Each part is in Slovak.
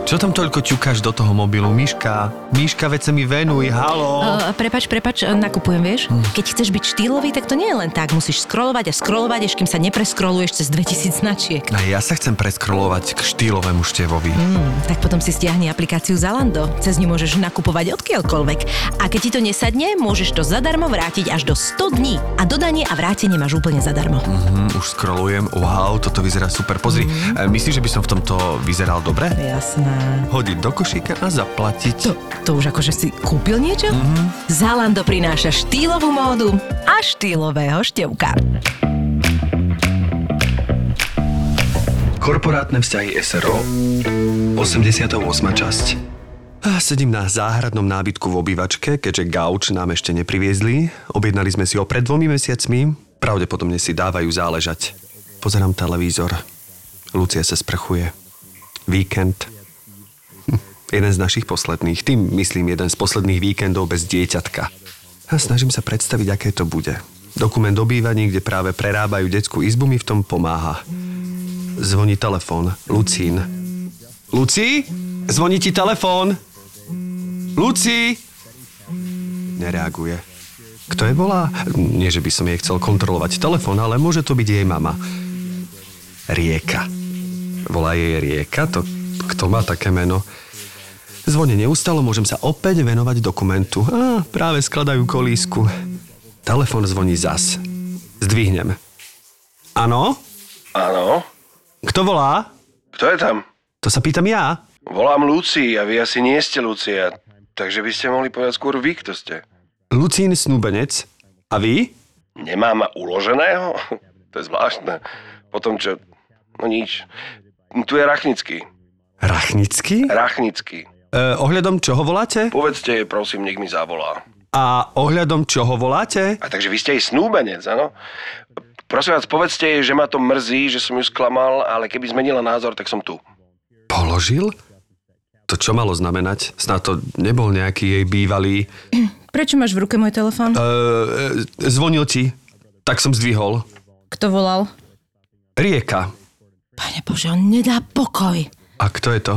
Čo tam toľko ťukáš do toho mobilu? Miška, Miška, veď sa mi venuj, halo. Uh, prepač, prepač, nakupujem, vieš? Hm. Keď chceš byť štýlový, tak to nie je len tak. Musíš scrollovať a scrollovať, až kým sa nepreskroluješ cez 2000 značiek. A ja sa chcem preskrolovať k štýlovému števovi. Hmm, tak potom si stiahni aplikáciu Zalando. Cez ňu môžeš nakupovať odkiaľkoľvek. A keď ti to nesadne, môžeš to zadarmo vrátiť až do 100 dní. A dodanie a vrátenie máš úplne zadarmo. Hm, už scrollujem, wow, toto vyzerá super. Pozri, Mhm. mm. myslíš, že by som v tomto vyzeral dobre? Jasné. Hodiť do košíka a zaplatiť. To, to už akože si kúpil niečo? Mm-hmm. Zalando prináša štýlovú módu a štýlového števka. Korporátne vzťahy SRO 88. časť a sedím na záhradnom nábytku v obývačke, keďže gauč nám ešte nepriviezli. Objednali sme si ho pred dvomi mesiacmi. Pravdepodobne si dávajú záležať. Pozerám televízor. Lucia sa sprchuje. Víkend. Jeden z našich posledných. Tým myslím jeden z posledných víkendov bez dieťatka. A snažím sa predstaviť, aké to bude. Dokument o bývaní, kde práve prerábajú detskú izbu, mi v tom pomáha. Zvoní telefón. Lucín. Luci? Zvoní ti telefón? Luci? Nereaguje. Kto je volá? Nie, že by som jej chcel kontrolovať telefón, ale môže to byť jej mama. Rieka. Volá jej Rieka? To, kto má také meno? Zvone neustalo, môžem sa opäť venovať dokumentu. Á, práve skladajú kolísku. Telefón zvoní zas. Zdvihnem. Áno? Áno. Kto volá? Kto je tam? To sa pýtam ja. Volám Lucii a vy asi nie ste Lucia. Takže by ste mohli povedať skôr vy, kto ste. Lucín Snúbenec. A vy? Nemá ma uloženého? To je zvláštne. Potom čo... No nič. Tu je Rachnický. Rachnický? Rachnický. E, ohľadom čoho voláte? Povedzte jej, prosím, nech mi zavolá. A ohľadom čoho voláte? A takže vy ste jej snúbenec, áno? Prosím vás, povedzte jej, že ma to mrzí, že som ju sklamal, ale keby zmenila názor, tak som tu. Položil? To čo malo znamenať? Snad to nebol nejaký jej bývalý... Prečo máš v ruke môj telefón? E, zvonil ti. Tak som zdvihol. Kto volal? Rieka. Pane Bože, on nedá pokoj. A kto je to?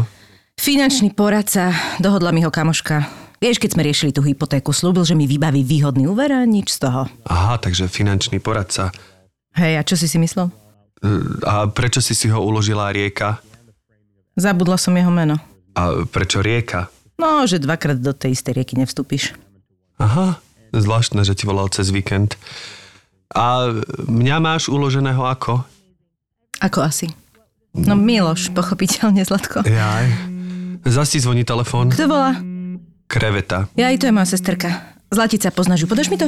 Finančný poradca, dohodla mi ho kamoška. Vieš, keď sme riešili tú hypotéku, slúbil, že mi vybaví výhodný úver a nič z toho. Aha, takže finančný poradca. Hej, a čo si si myslel? E, A prečo si si ho uložila Rieka? Zabudla som jeho meno. A prečo Rieka? No, že dvakrát do tej istej rieky nevstúpiš. Aha, zvláštne, že ti volal cez víkend. A mňa máš uloženého ako? Ako asi? No Miloš, pochopiteľne, Zlatko. Jaj. Zas ti zvoní telefón. Kto volá? Kreveta. Ja, aj to je moja sesterka. Zlatica, poznáš ju, podaš mi to?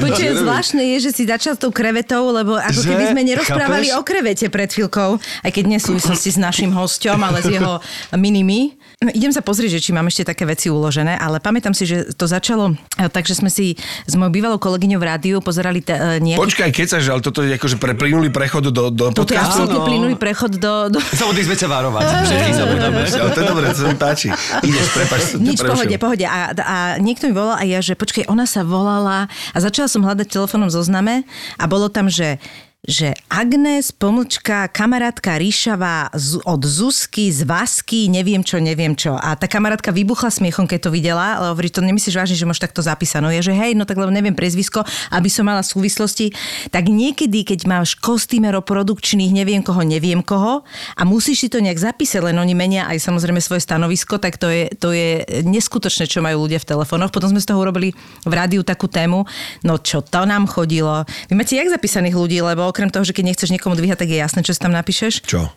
Počujem, zvláštne je, že si začal s tou krevetou, lebo ako Že? keby sme nerozprávali Chápeš? o krevete pred chvíľkou, aj keď nesúvislosti s našim hosťom, ale s jeho minimi. No, idem sa pozrieť, že či mám ešte také veci uložené, ale pamätám si, že to začalo eh, tak, že sme si s mojou bývalou kolegyňou v rádiu pozerali te, eh, nejaký... Počkaj, keď sa ale toto je akože pre plynulý prechod do, do Toto je podcastu. absolútne Áno. plynulý prechod do... do... Zabudli sme ťa varovať. Zabudáme. Ale to je dobré, to sa mi páči. Ideš, prepáč, Nič, pohode, pohode. A, a niekto mi volal a ja, že počkej, ona sa volala a začala som hľadať v telefónnom zozname a bolo tam, že že Agnes, pomlčka, kamarátka Ríšava z, od Zuzky, z Vasky, neviem čo, neviem čo. A tá kamarátka vybuchla smiechom, keď to videla, ale hovorí, to nemyslíš vážne, že máš takto zapísanú. Ja, že hej, no tak lebo neviem prezvisko, aby som mala súvislosti. Tak niekedy, keď máš kostýmerov produkčných, neviem koho, neviem koho a musíš si to nejak zapísať, len oni menia aj samozrejme svoje stanovisko, tak to je, to je neskutočné, čo majú ľudia v telefónoch. Potom sme z toho urobili v rádiu takú tému, no čo to nám chodilo. Vy máte jak zapísaných ľudí, lebo okrem toho, že keď nechceš niekomu dvíhať, tak je jasné, čo si tam napíšeš. Čo?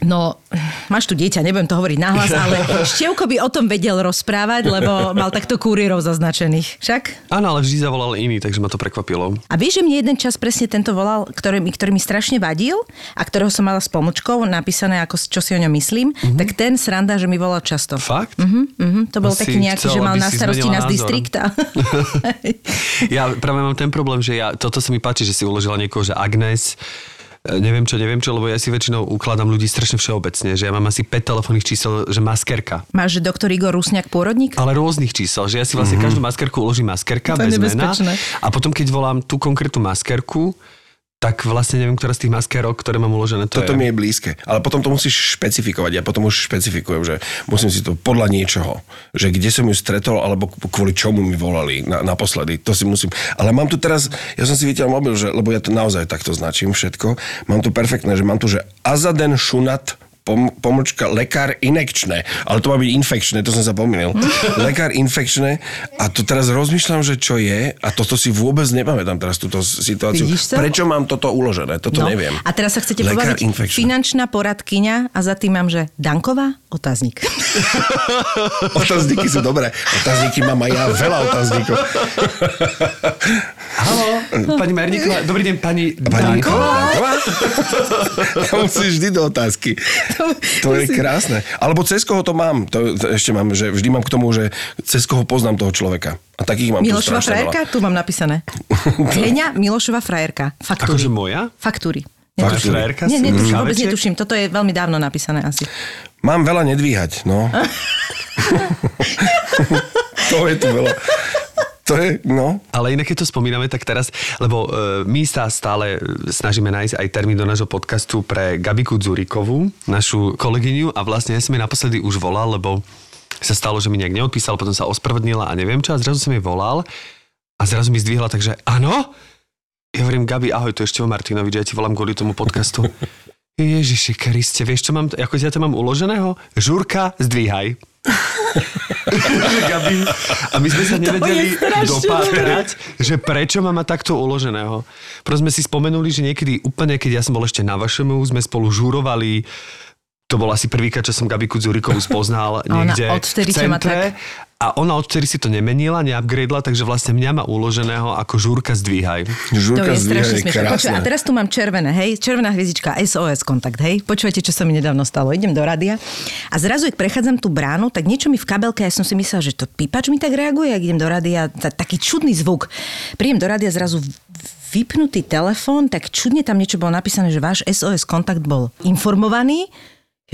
No, máš tu dieťa, nebudem to hovoriť nahlas, ale Števko by o tom vedel rozprávať, lebo mal takto kurierov zaznačených. Však? Áno, ale vždy zavolal iný, takže ma to prekvapilo. A vieš, že mne jeden čas presne tento volal, ktorý, ktorý mi strašne vadil a ktorého som mala s pomočkou napísané, ako, čo si o ňom myslím, mm-hmm. tak ten sranda, že mi volal často. Fakt? Mhm, mhm, to bol Asi taký nejaký, chcel, že mal na starosti nás distrikta. Ja práve mám ten problém, že ja, toto sa mi páči, že si uložila niekoho, že Agnes, neviem čo, neviem čo, lebo ja si väčšinou ukladám ľudí strašne všeobecne, že ja mám asi 5 telefónnych čísel, že maskerka. Máš, že doktor Igor Rusňák pôrodník? Ale rôznych čísel, že ja si vlastne mm-hmm. každú maskerku uložím maskerka To bez mena a potom keď volám tú konkrétnu maskerku, tak vlastne neviem, ktorá z tých maskerok, ktoré mám uložené, to Toto je. mi je blízke. Ale potom to musíš špecifikovať. Ja potom už špecifikujem, že musím si to podľa niečoho. Že kde som ju stretol, alebo kvôli čomu mi volali na, naposledy. To si musím. Ale mám tu teraz, ja som si vytiaľ mobil, že, lebo ja to naozaj takto značím všetko. Mám tu perfektné, že mám tu, že Azaden Šunat pom, pomlčka lekár inekčné, ale to má byť infekčné, to som sa pomýlil. lekár infekčné a to teraz rozmýšľam, že čo je a toto si vôbec nepamätám teraz túto situáciu. Prečo mám toto uložené? Toto neviem. No. A teraz sa chcete Lekár pobaviť infekčný. finančná poradkyňa a za tým mám, že Danková otáznik. Otázniky sú dobré. Otázniky mám aj ja, veľa otáznikov. Halo, pani Merníková, dobrý deň, pani Pani Danková. Ja musím vždy do otázky. To je krásne. Alebo cez koho to mám? To, to ešte mám, že vždy mám k tomu, že cez koho poznám toho človeka. A takých mám Milošova tu frajerka? veľa. Tu mám napísané. Heňa Milošova frajerka. Faktúry. Akože moja? Faktúry. Netuším. frajerka Nie, netuším, vôbec Káveček? netuším. Toto je veľmi dávno napísané asi. Mám veľa nedvíhať, no. to je tu veľa. To je, no. Ale inak, keď to spomíname, tak teraz, lebo e, my sa stále snažíme nájsť aj termín do nášho podcastu pre Gabiku Dzurikovú, našu kolegyňu a vlastne ja som jej naposledy už volal, lebo sa stalo, že mi nejak neodpísal, potom sa ospravedlnila a neviem čo a zrazu som jej volal a zrazu mi zdvihla, takže áno? Ja hovorím, Gabi, ahoj, to je Števo Martinovič, ja ti volám kvôli tomu podcastu. Ježiši Kriste, vieš, čo mám, ako ja to mám uloženého? Žurka, zdvíhaj. A my sme sa nevedeli dopátrať, že prečo má takto uloženého. Proste sme si spomenuli, že niekedy úplne, keď ja som bol ešte na vašemu, sme spolu žurovali to bol asi prvýkrát, čo som Gabiku Dzurikovú spoznal ona niekde odvtedy v centre. A ona odtedy si to nemenila, neupgradela, takže vlastne mňa má uloženého ako žúrka zdvíhaj. To Žurka je strašne. Počuj, a teraz tu mám červené, hej, červená hviezdička, SOS kontakt, hej. Počúvajte, čo sa mi nedávno stalo. Idem do rádia a zrazu, ak prechádzam tú bránu, tak niečo mi v kabelke, ja som si myslela, že to pípač mi tak reaguje, ak idem do rádia, ta- taký čudný zvuk. Príjem do rádia zrazu vypnutý telefón, tak čudne tam niečo bolo napísané, že váš SOS kontakt bol informovaný,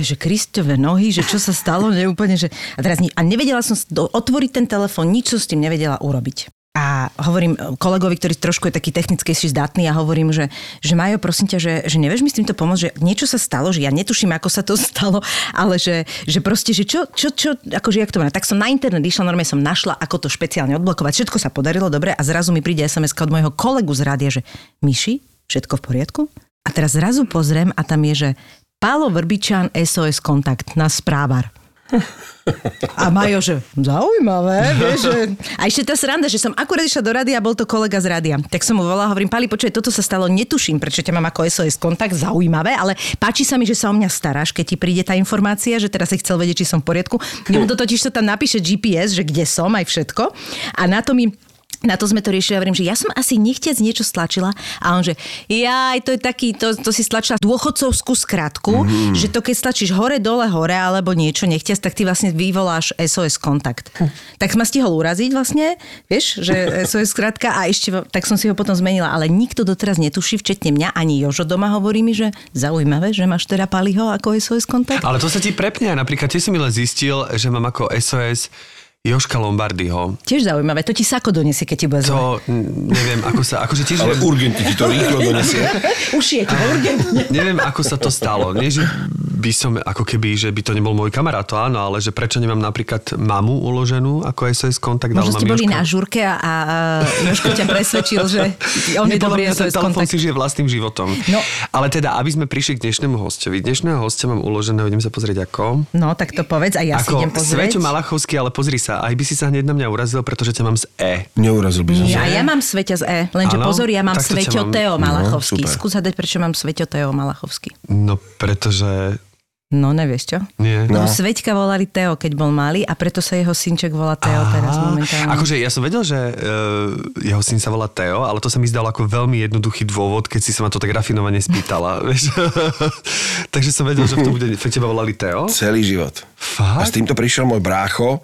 že Kristove nohy, že čo sa stalo, neúplne, že... A teraz ni- a nevedela som otvoriť ten telefón, nič som s tým nevedela urobiť. A hovorím e, kolegovi, ktorý trošku je taký technickejší zdatný a hovorím, že, že Majo, prosím ťa, že, že nevieš mi s týmto pomôcť, že niečo sa stalo, že ja netuším, ako sa to stalo, ale že, že proste, že čo, čo, čo, akože jak to má. Tak som na internet išla, normálne som našla, ako to špeciálne odblokovať. Všetko sa podarilo dobre a zrazu mi príde sms od môjho kolegu z rádia, že Myši, všetko v poriadku? A teraz zrazu pozriem a tam je, že Pálo Vrbičan, SOS kontakt na správar. A Majo, že zaujímavé, vieš, že... A ešte tá sranda, že som akurát išla do rady a bol to kolega z rádia. Tak som mu volala, hovorím, Pali, počuj, toto sa stalo, netuším, prečo ťa mám ako SOS kontakt, zaujímavé, ale páči sa mi, že sa o mňa staráš, keď ti príde tá informácia, že teraz si chcel vedieť, či som v poriadku. Mimo to totiž to tam napíše GPS, že kde som, aj všetko. A na to mi na to sme to riešili, ja hovorím, že ja som asi nechtiac niečo stlačila a on, že jaj, to je taký, to, to si stlačila dôchodcovskú skratku, mm. že to keď stlačíš hore, dole, hore alebo niečo nechtiac, tak ty vlastne vyvoláš SOS kontakt. tak ma stihol uraziť vlastne, vieš, že SOS skratka a ešte, tak som si ho potom zmenila, ale nikto doteraz netuší, včetne mňa, ani Jožo doma hovorí mi, že zaujímavé, že máš teda Paliho ako SOS kontakt. Ale to sa ti prepne. Napríklad tiež som milé zistil, že mám ako SOS Joška Lombardyho. Tiež zaujímavé, to ti sako donesie, keď ti bude zle. To neviem, ako sa, akože tiež Ale urgentne ti to rýchlo donesie. Už je ti urgentne. neviem, ako sa to stalo. Nie, že by som, ako keby, že by to nebol môj kamarát, to áno, ale že prečo nemám napríklad mamu uloženú ako SOS kontakt, Možno ste boli Jožka. na žurke a, a Jožko ťa presvedčil, že on je dobrý SOS kontakt. si žije vlastným životom. No. Ale teda, aby sme prišli k dnešnému hostovi. Dnešného hostia mám uloženého, idem sa pozrieť ako. No, tak to povedz a ja si ako idem pozrieť. Sveťo Malachovský, ale pozri sa, aj by si sa hneď na mňa urazil, pretože ťa mám z E. Neurazil by som Ja, sa. ja mám Sveťa z E, lenže Áno, pozor, ja mám Sveťo mám. Teo Malachovský. super. Skús hádať, prečo mám Sveťo Teo Malachovský. No, pretože... No, nevieš čo? Nie. No. Sveťka volali Teo, keď bol malý a preto sa jeho synček volá Teo teraz Á, momentálne. Akože ja som vedel, že uh, jeho syn sa volá Teo, ale to sa mi zdalo ako veľmi jednoduchý dôvod, keď si sa ma to tak rafinovane spýtala. Takže som vedel, že v tom bude, v teba volali Teo. Celý život. A s Fakt? týmto prišiel môj brácho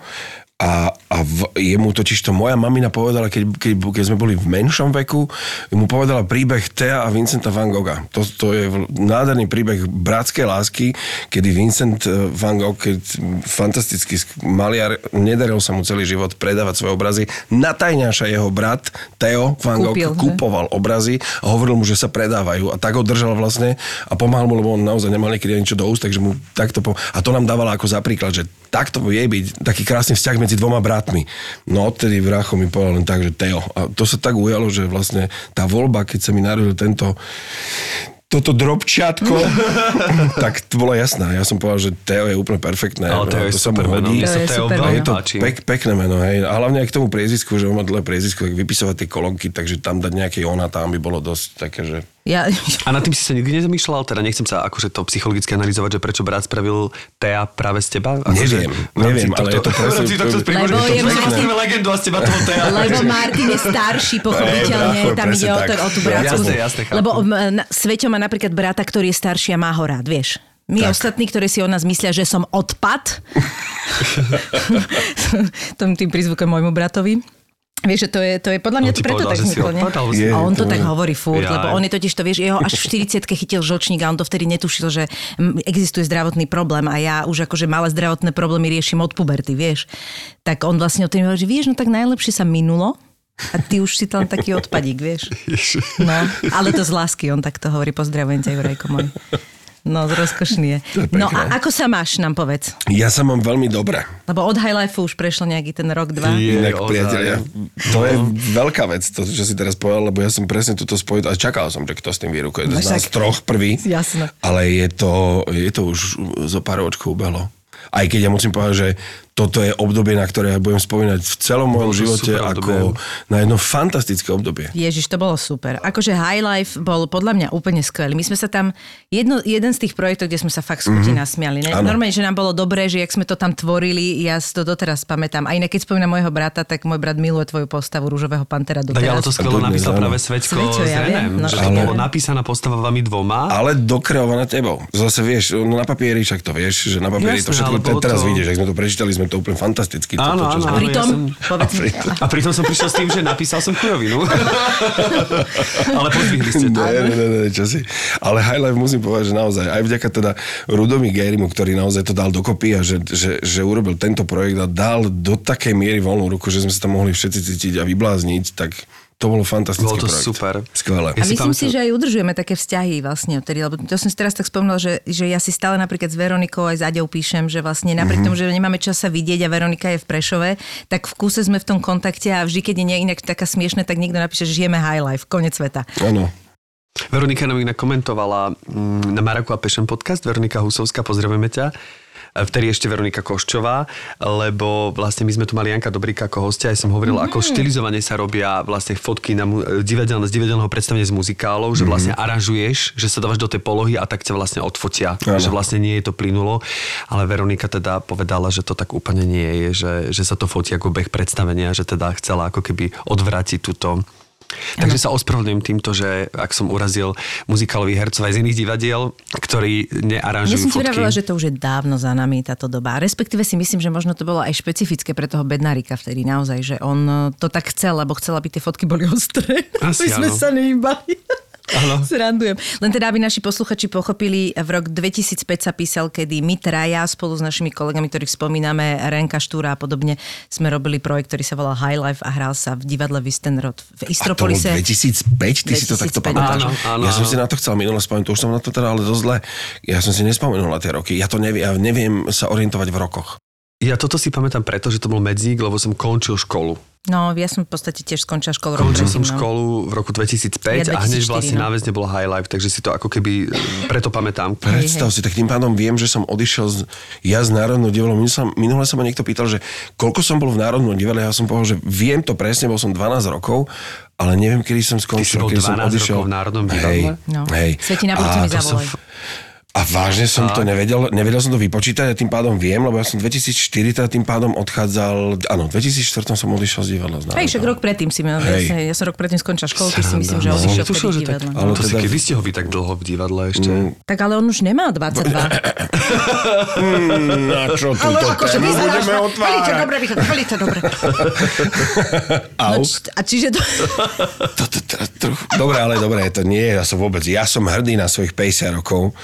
A, a v, jemu totiž to moja mamina povedala, keď, keď, keď sme boli v menšom veku, mu povedala príbeh Thea a Vincenta van Gogha. To, to je nádherný príbeh bratskej lásky, kedy Vincent eh, van Gogh, keď fantastický maliar, nedaril sa mu celý život predávať svoje obrazy. Natajňaša jeho brat Theo van Gogh Kúpil, že? kupoval obrazy a hovoril mu, že sa predávajú a tak ho držal vlastne a pomáhal mu, lebo on naozaj nemal niekedy niečo do úst, takže mu takto pom- A to nám dávala ako za príklad, že takto je byť taký krásny vzťah medzi dvoma bratmi. No odtedy Vracho mi povedal len tak, že Teo. A to sa tak ujalo, že vlastne tá voľba, keď sa mi narodil tento toto drobčiatko, tak to bola jasná. Ja som povedal, že Teo je úplne perfektné. Ale to je to super meno. hodí. To je Teo super je to pek, pekné meno, hej. A hlavne aj k tomu priezvisku, že on má dlhé priezvisko, tak vypisovať tie kolónky, takže tam dať nejaké ona, tam by bolo dosť také, že... Ja, A nad tým si sa nikdy nezamýšľal? Teda nechcem sa akože to psychologicky analyzovať, že prečo brat spravil Tea práve z teba? Akože Neviem, rámci neviem, ale je to tohto- presne- tohto Lebo že je to vlastníme legendu a z teba toho Tea. Lebo Martin je starší, pochopiteľne, Brácho, tam ide o, to, o tú bratskú. Jasné, jasné, chápem. Lebo na, Sveťo má napríklad brata, ktorý je starší a má ho rád, vieš. My Tak. ostatní, ktorí si o nás myslia, že som odpad, tým, tým prízvukom môjmu bratovi, Vieš, že to je, to je podľa mňa On to preto povedal, tak vzniklo, nie? odpad, alebo si- Je, A on to to tak je. hovorí furt, Jaj. lebo on je totiž to, vieš, jeho až v 40 chytil žlčník a on to vtedy netušil, že existuje zdravotný problém a ja už akože malé zdravotné problémy riešim od puberty, vieš. Tak on vlastne o tým hovorí, že vieš, no tak najlepšie sa minulo a ty už si tam taký odpadík, vieš. No, ale to z lásky, on takto hovorí, pozdravujem ťa, Jurajko môj. No, rozkošný je. je No a ako sa máš, nám povedz? Ja sa mám veľmi dobre. Lebo od High Life už prešlo nejaký ten rok, dva. Je, Inak, priatelia, to je veľká vec, to, čo si teraz povedal, lebo ja som presne túto spojil a čakal som, že kto s tým vyrukuje. No Z nás troch prvý. Jasné. Ale je to, je to už zo pár ročkov ubehlo. Aj keď ja musím povedať, že toto je obdobie, na ktoré ja budem spomínať v celom mojom Bolo to živote ako obdobie. na jedno fantastické obdobie. Ježiš, to bolo super. Akože High Life bol podľa mňa úplne skvelý. My sme sa tam, jedno, jeden z tých projektov, kde sme sa fakt s mm-hmm. nasmiali. Ne? Normálne, že nám bolo dobré, že jak sme to tam tvorili, ja si to doteraz pamätám. A inak keď spomínam môjho brata, tak môj brat miluje tvoju postavu Rúžového pantera Tak ale doteraz. to skvelo napísal práve Sveťko Sveťo, s ja Renem, no že to ja bolo napísaná postava vami dvoma. Ale dokreované tebou. Zase vieš, no na papieri však to vieš, že na papieri to Jasné, všetko, ale teraz to- vidíš, ak sme to prečítali, sme to úplne fantasticky. Áno, áno, sme- A pritom, ja som- povedz mi, A pritom som prišiel s tým, že napísal som chujovinu. Ale pozdvihli ste to. Ne, ne, ne, ne, čo si. Ale High Life musím povedať, že naozaj, aj vďaka teda Rudomi Gerimu, ktorý naozaj to dal dokopy a že, že, že urobil tento projekt a dal do takej miery voľnú ruku, že sme sa tam mohli všetci cítiť a vyblázniť, tak to bolo fantastický Bolo to projekt. super. Skvelé. A Ja myslím si, že aj udržujeme také vzťahy vlastne odtedy, lebo to som si teraz tak spomínala, že, že ja si stále napríklad s Veronikou aj s Aďou píšem, že vlastne napriek Mhm. tomu, že nemáme čas sa vidieť a Veronika je v Prešove, tak v kúse sme v tom kontakte a vždy, keď je inak taká smiešne, tak niekto napíše, že žijeme high life, konec sveta. Áno. Veronika nám inak komentovala mm, na Maraku a Pešen podcast, Veronika Husovská, pozdravujeme ťa. Vtedy ešte Veronika Koščová, lebo vlastne my sme tu mali Janka Dobrika ako hostia, ja som hovoril, Mhm. ako štilizovane sa robia vlastne fotky na mu- divadelné, z divadelného predstavenia z muzikálov, Mhm. že vlastne aranžuješ, že sa dávaš do tej polohy a tak ťa vlastne odfotia, Áno. že vlastne nie je to plynulo, ale Veronika teda povedala, že to tak úplne nie je, že, že sa to fotí ako beh predstavenia, že teda chcela ako keby odvrátiť túto Takže sa ospravedlňujem týmto, že ak som urazil muzikálových hercov aj z iných divadiel, ktorí Ja nearanžujú som si fotky. vravela, že to už je dávno za nami táto doba. Respektíve si myslím, že možno to bolo aj špecifické pre toho Bednárika vtedy naozaj, že on to tak chcel, lebo chcel, aby tie fotky boli ostré. Asi My sme sa nehýbali. Áno. Srandujem. Len teda, aby naši posluchači pochopili, v rok 2005 sa písal, kedy my traja spolu s našimi kolegami, ktorých spomíname, Renka Štúra a podobne, sme robili projekt, ktorý sa volal High Life a hral sa v divadle Vistenrod v A to bolo Istropolise. 2005? Ty si to takto 2005, pamätáš? áno, áno, ja som si na to chcel minule spomenúť, to už som na to teda ale dosť zle. Ja som si nespomenul na tie roky. Ja to neviem, ja neviem sa orientovať v rokoch. Ja toto si pamätám preto, že to bol medzík, lebo som končil školu. No, ja som v podstate tiež skončila školu. Končil som no. školu v roku 2005 Ja a hneď 2004, vlastne no. náväzne bolo High Life, takže si to ako keby, preto pamätám. Predstav si, tak tým pádom viem, že som odišiel z, ja z Národného divadla. Minule sa, minule sa ma niekto pýtal, že koľko som bol v Národnom divadle. Ja som povedal, že viem to presne, bol som 12 rokov, ale neviem, kedy som skončil. bol kedy som 12 odišiel. rokov v Národnom Hej, divadle? No. hej. Svetina, A mi som A vážne som to nevedel, nevedel som to vypočítať a tým pádom viem, lebo ja som 2004 teda tým pádom odchádzal, áno, v 2004 som odišiel z divadla. z Hej, však rok predtým si mal, Hej. ja, ja som rok predtým skončil školu, ty si myslím, že No, odišiel netušil, vtedy že tak, divadla. ale to si, teda- kedy ste ho vy tak dlho v divadle ešte? Tak ale on už nemá 22. Na čo túto tému budeme otvárať? Michal, veľmi dobre. Au. No, a čiže to... Toto teraz trochu... Dobre, ale dobre, to nie je ja som vôbec. Ja som hrdý na svojich 50 rokov.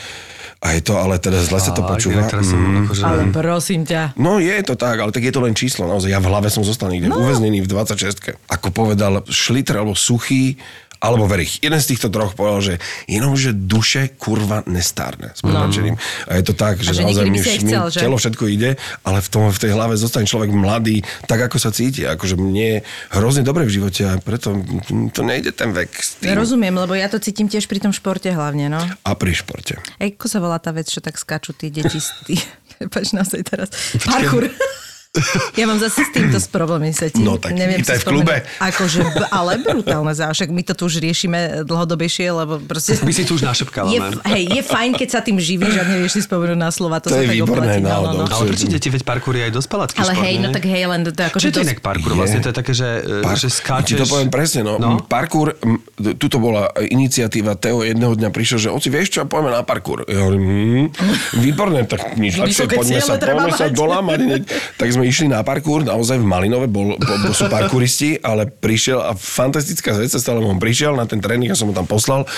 A je to, ale teda zle sa to počúva. inak teraz som Mm. akože... Ale prosím ťa. No je to tak, ale tak je to len číslo. Naozaj, ja v hlave som zostal niekde no. uväznený v 26. Ako povedal Šliter alebo Suchý, alebo Verich. Jeden z týchto troch povedal, že jenom, že duše kurva nestárne. S prepáčením. A je to tak, že, že naozaj mi chcel, že? telo všetko ide, ale v, tom, v tej hlave zostane človek mladý, tak ako sa cíti. Akože mne hrozne dobre v živote a preto to nejde ten vek s tým. Rozumiem, lebo ja to cítim tiež pri tom športe hlavne, no. A pri športe. Ako sa volá tá vec, čo tak skáču tí deti. Prepač nás aj teraz. Parkour. Ja mám zase s týmto s problémy sa ti. No tak neviem v klube. Akože, ale brutálne zášak. My to tu už riešime dlhodobejšie, lebo proste... My si tu už Je, našepkávame. f- hej, je fajn, keď sa tým živíš a nevieš si spomenúť na slova. To, To sa je tak výborné, oplatí. no, no. Ale prečo deti, veď parkour je aj dospelácky Ale šport, hej, no tak hej, len to je ako, Čo je to inak parkour? Je. Vlastne to je také, že, Par- že skáčeš... To poviem presne, no. No. no. Parkour, tuto bola iniciatíva, Teo jedného dňa prišiel, že oci, vieš čo, poďme na parkour. Ja hovorím, hm, výborné, tak nič lepšie, poďme sa, poďme sa mať. dolámať. Tak sme išli na parkour, naozaj v Malinove bol, bol, bol sú parkouristi, ale prišiel a fantastická vec sa stala, on prišiel na ten tréning, ja som ho tam poslal,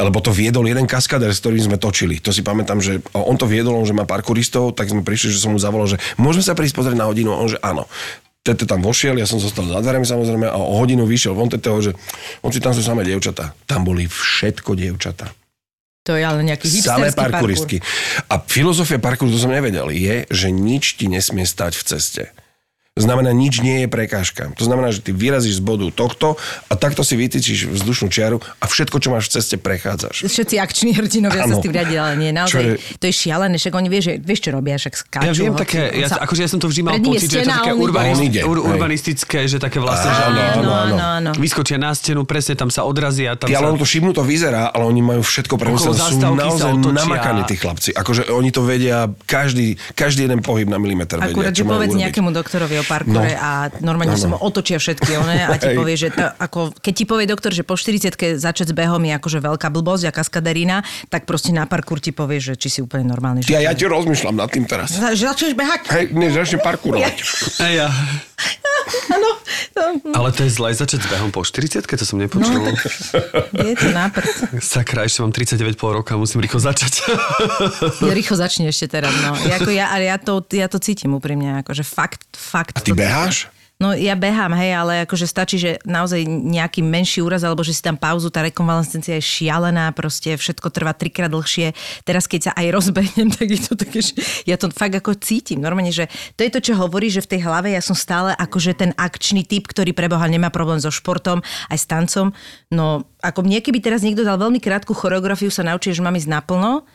lebo to viedol jeden kaskader, s ktorým sme točili. To si pamätám, že on to viedol, že má parkouristov, tak sme prišli, že som mu zavolal, že môžeme sa prísť pozrieť na hodinu, on že áno. Tete tam vošiel, ja som zostal za dverami samozrejme a o hodinu vyšiel von Teteo, že on si tam sú samé dievčatá. Tam boli všetko dievčatá. To je ale nejaký Samé hipsterský parkour. parkouristky. A filozofia parkouru, to som nevedel, je, že nič ti nesmie stať v ceste. Znamená, nič nie je prekážka. To znamená, že ty vyrazíš z bodu tohto a takto si vytýčiš vzdušnú čiaru a všetko, čo máš v ceste, prechádzaš. Všetci akční hrdinovia sa Áno. s tým riadia, ale nie, naozaj, Čo je- to je šialené, však oni vie, že, vieš, čo robia, však skáču. Ja viem hoci také, ja, sa- akože ja som to vždy mal pocit, že je to také urbanist, ide, ur, urbanistické, že také vlastne, že Áno, Áno, áno, áno, vyskočia na stenu, presne tam sa odrazia. Tam Ty, sa... ale ono to šibnú to vyzerá, ale oni majú všetko premyslené. Sú sa naozaj namakaní tí chlapci. Akože oni to vedia, každý, každý jeden pohyb na milimeter vedia, Akurát, povedz nejakému doktorovi parkoure No. a normálne sa mu otočia všetky one a ti povie, že to, ako, keď ti povie doktor, že po 40 začať s behom je akože veľká blbosť a kaskaderína, tak proste na parkour ti povie, že či si úplne normálny. Ty, Že, a ja ti rozmýšľam nad tým teraz. že začneš behať? Hej, než začne parkourovať. Ja. Áno. Ale to je zle začať s behom po 40 to som nepočul. No, tak je to náprd. Sakra, ešte mám 39,5 roka, musím rýchlo začať. Ja rýchlo začne ešte teraz, no. Ja, ako ja, ale ja, to, ja to cítim úprimne, akože fakt, fakt. A ty to- beháš? No ja behám, hej, ale akože stačí, že naozaj nejaký menší úraz, alebo že si tam pauzu, tá rekonvalescencia je šialená, proste všetko trvá trikrát dlhšie. Teraz keď sa aj rozbehnem, tak je to také, že ja to fakt ako cítim. Normálne, že to je to, čo hovorí, že v tej hlave ja som stále akože ten akčný typ, ktorý preboha nemá problém so športom, aj s tancom. No ako mne, keby teraz niekto dal veľmi krátku choreografiu, sa naučí, že mám ísť naplno,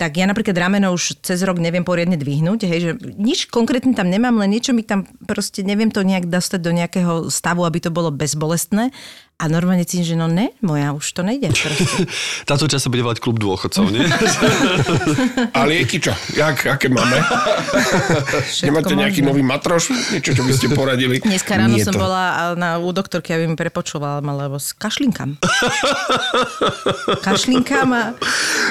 tak ja napríklad rameno už cez rok neviem poriadne dvihnúť, hej, že nič konkrétne tam nemám, len niečo mi tam proste neviem to nejak dostať do nejakého stavu, aby to bolo bezbolestné. A normálne cítim, že no ne, moja, už to nejde. Táto čas sa bude volať klub dôchodcov, nie? A lieky čo? Jak, aké máme? Nemáte nejaký nový matroš? Niečo, čo by ste poradili? Dneska ráno Nie som to. bola na, u doktorky, aby mi prepočúvala, lebo s kašlinkám. kašlinkám a...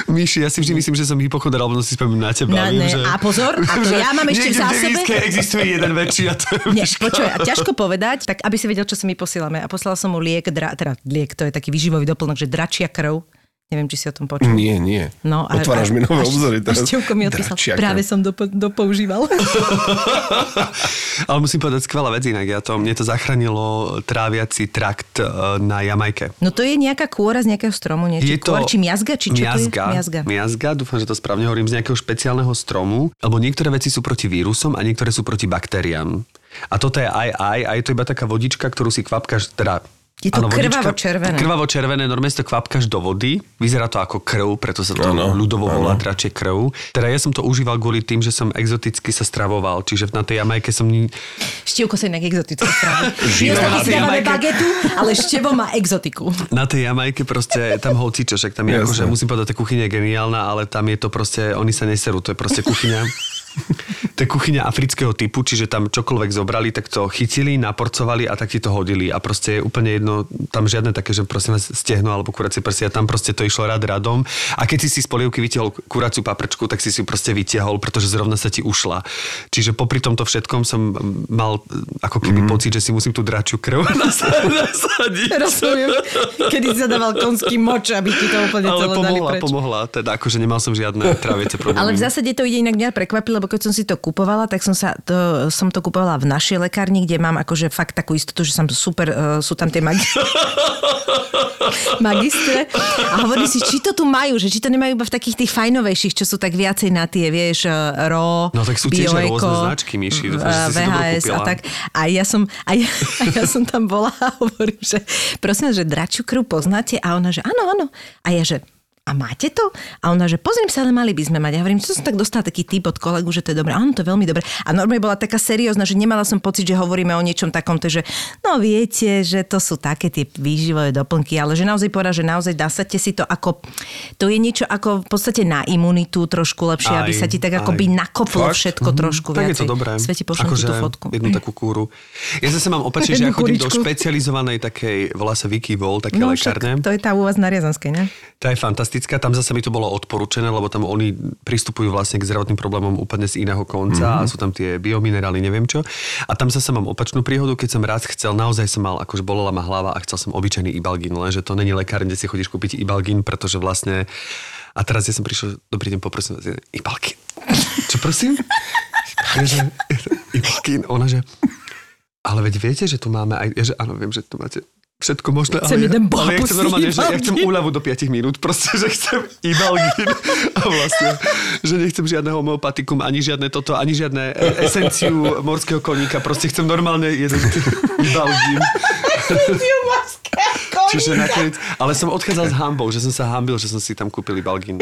Myši, ja si vždy myslím, že som hypochodar, alebo si spomínam na teba. Na- viem, ne, že, a pozor, a to ja mám ešte zásobe. Devíske existuje jeden väčší a to je Nie, počuj, a ťažko povedať, tak aby si vedel, čo si my posielame. A poslala som mu liek, dra, teda liek, to je taký výživový doplnok, že dračia krv. Neviem, či si o tom počul. Nie, nie. No, a, Otváraš mi nové obzory A teraz. Števko mi odpísal, Dračia práve krv. som dopo, dopoužíval. Ale musím povedať, skvelá vec inak. Ja to, mne to zachránilo tráviaci trakt e, na Jamajke. No to je nejaká kôra z nejakého stromu, niečo. Je to Kôr, či miazga, či čo miazga, to je? Miazga. miazga, dúfam, že to správne hovorím, z nejakého špeciálneho stromu, lebo niektoré veci sú proti vírusom a niektoré sú proti baktériám. A toto je aj aj, a je to iba taká vodička, ktorú si kvapkáš, teda Je to krvavo-červené. Krvavo-červené, normálne si to kvapkáš do vody, vyzerá to ako krv, preto sa to Áno, ľudovo volá dračie krv. Teda ja som to užíval kvôli tým, že som exoticky sa stravoval, čiže na tej Jamajke som... Števko sa inak exoticky strávi. Živé na tej Jamajke. bagetu, ale Števo má exotiku. Na tej Jamajke proste tam hocičo, však tam je Jasné. akože, musím povedať, tá kuchyňa je geniálna, ale tam je to proste, oni sa neserú, to je proste kuchyňa. To je kuchyňa afrického typu, čiže tam čokoľvek zobrali, tak to chytili, naporcovali a tak ti to hodili. A proste je úplne jedno, tam žiadne také, že prosím vás stehno alebo kuracie prsia, tam proste to išlo rad radom. A keď si si z polievky vytiahol kuraciu paprčku, tak si si proste vytiahol, pretože zrovna sa ti ušla. Čiže popri tomto všetkom som mal ako keby mm. pocit, že si musím tú dračiu krv nasa- nasadiť. Rozumiem. Kedy si zadával konský moč, aby ti to úplne Ale celé dali pomohla, preč. pomohla. Teda akože nemal som žiadne tráviace problémy. Ale v zásade to ide inak mňa prekvapilo, lebo keď som si to kupovala, tak som, sa to, som to kupovala v našej lekárni, kde mám akože fakt takú istotu, že som super, uh, sú tam tie magi... magistre. A hovorím si, či to tu majú, že či to nemajú iba v takých tých fajnovejších, čo sú tak viacej na tie, vieš, eh, RO, No tak sú tiež Bioeko, rôzne značky, Myši, VHS a tak. A ja som, a ja, a ja som tam bola a hovorím, že prosím, že dračiu krv poznáte? A ona, že áno, áno. A ja, že a máte to? A ona, že pozriem sa, ale mali by sme mať. Ja hovorím, čo som tak dostala taký typ od kolegu, že to je dobré. Áno, to je veľmi dobré. A normálne bola taká seriózna, že nemala som pocit, že hovoríme o niečom takom, že no viete, že to sú také tie výživové doplnky, ale že naozaj povedala, že naozaj dáte si to ako, to je niečo ako v podstate na imunitu trošku lepšie, Aj, aby sa ti tak ako aj. by nakoplo Fakt? všetko trošku Tak je to dobré. Sveti, pošlem ti tú fotku. Jednu takú kúru. Ja zase mám opačne, že ja chodím do špecializovanej takej, volá sa Vicky Vol, také No lekárne. to je tá u vás na Riazanskej, ne? Tá je fantastická, tam zase mi to bolo odporúčené, lebo tam oni pristupujú vlastne k zdravotným problémom úplne z iného konca mm-hmm. a sú tam tie biominerály, neviem čo. A tam zase mám opačnú príhodu, keď som raz chcel, naozaj som mal, akože bolela ma hlava a chcel som obyčajný ibalgin, lenže to není lekár, kde si chodíš kúpiť ibalgin, pretože vlastne a teraz ja som prišiel, dobrý deň, poprosím vás, ibalgin. Čo prosím? Ja, že, ibalgin, ona, že ale veď viete, že tu máme aj, ja, že áno, viem, že tu máte všetko možné, Chcem ale, jeden ja, ale ja chcem normálne, že ja chcem úľavu do 5 minút, proste, že chcem ibalgin a vlastne, že nechcem žiadne homeopatikum, ani žiadne toto, ani žiadne esenciu morského koníka, proste chcem normálne jeden ibalgin. Čiže nakoniec, ale som odchádzal s hambou, že som sa hambil, že som si tam kúpil ibalgin.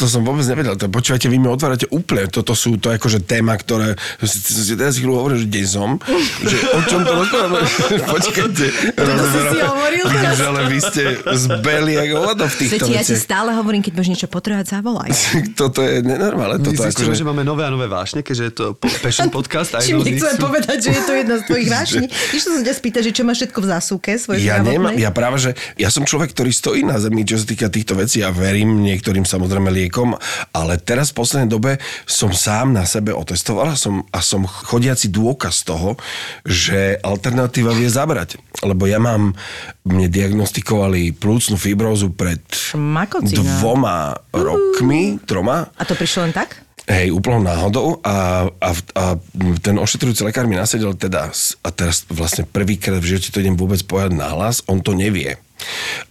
To som vôbec nevedel. To, počúvajte, vy mi otvárate úplne. Toto sú to akože téma, ktoré... Si, teraz chvíľu hovoril, že kde som. Že o čom to rozprávame? Počkajte. si si hovoril teraz. Ale vy ste zbeli ako voda v týchto Sveti, ja ti stále hovorím, keď budeš niečo potrebovať, zavolaj. Toto je nenormálne. My Toto zistíme, akože... že máme nové a nové vášne, keďže je to passion podcast. Čím jednou z nich nechcem sú- povedať, že je to jedna z tvojich vášní. Išla som ťa spýtať, že čo máš všetko v zásuvke svojej Ja nemám, ja práve, že ja som človek, ktorý stojí na zemi, čo sa týka týchto vecí a verím niektorým samozrejme liekom, ale teraz v poslednej dobe som sám na sebe otestoval a som, a som chodiaci dôkaz toho, že alternatíva vie zabrať. Lebo ja mám, mne diagnostikovali plúcnú fibrózu pred Šmakocina. dvoma rokmi, troma. A to prišlo len tak? Hej, úplnou náhodou a, a, a ten ošetrujúci lekár mi nasedel teda, a teraz vlastne prvýkrát v živote to idem vôbec povedať nahlas, on to nevie.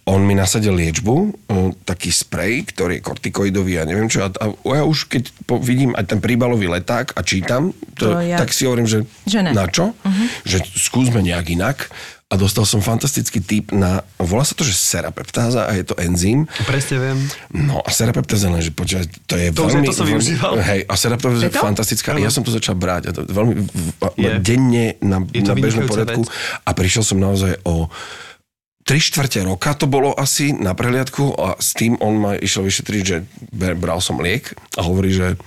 On mi nasadil liečbu, o, taký sprej, ktorý je kortikoidový a neviem čo. A, a ja už keď po, vidím aj ten príbalový leták a čítam, to, To ja- tak si hovorím, že, Že ne. na čo? Uh-huh. Že skúsme nejak inak. A dostal som fantastický typ na, volá sa to, že serapeptáza a je to enzym, Presne viem. No a serapeptáza len, že počúvaj, to je To veľmi... je to, som využíval. Hej, a serapeptáza je fantastická. Ja som to začal brať. A to veľmi v- v- Je. denne na, Je na bežnom poriadku. vec. A prišiel som naozaj o tri štvrte roka to bolo asi na prehliadku a s tým on ma išiel vyšetriť, že bral som liek a hovorí, že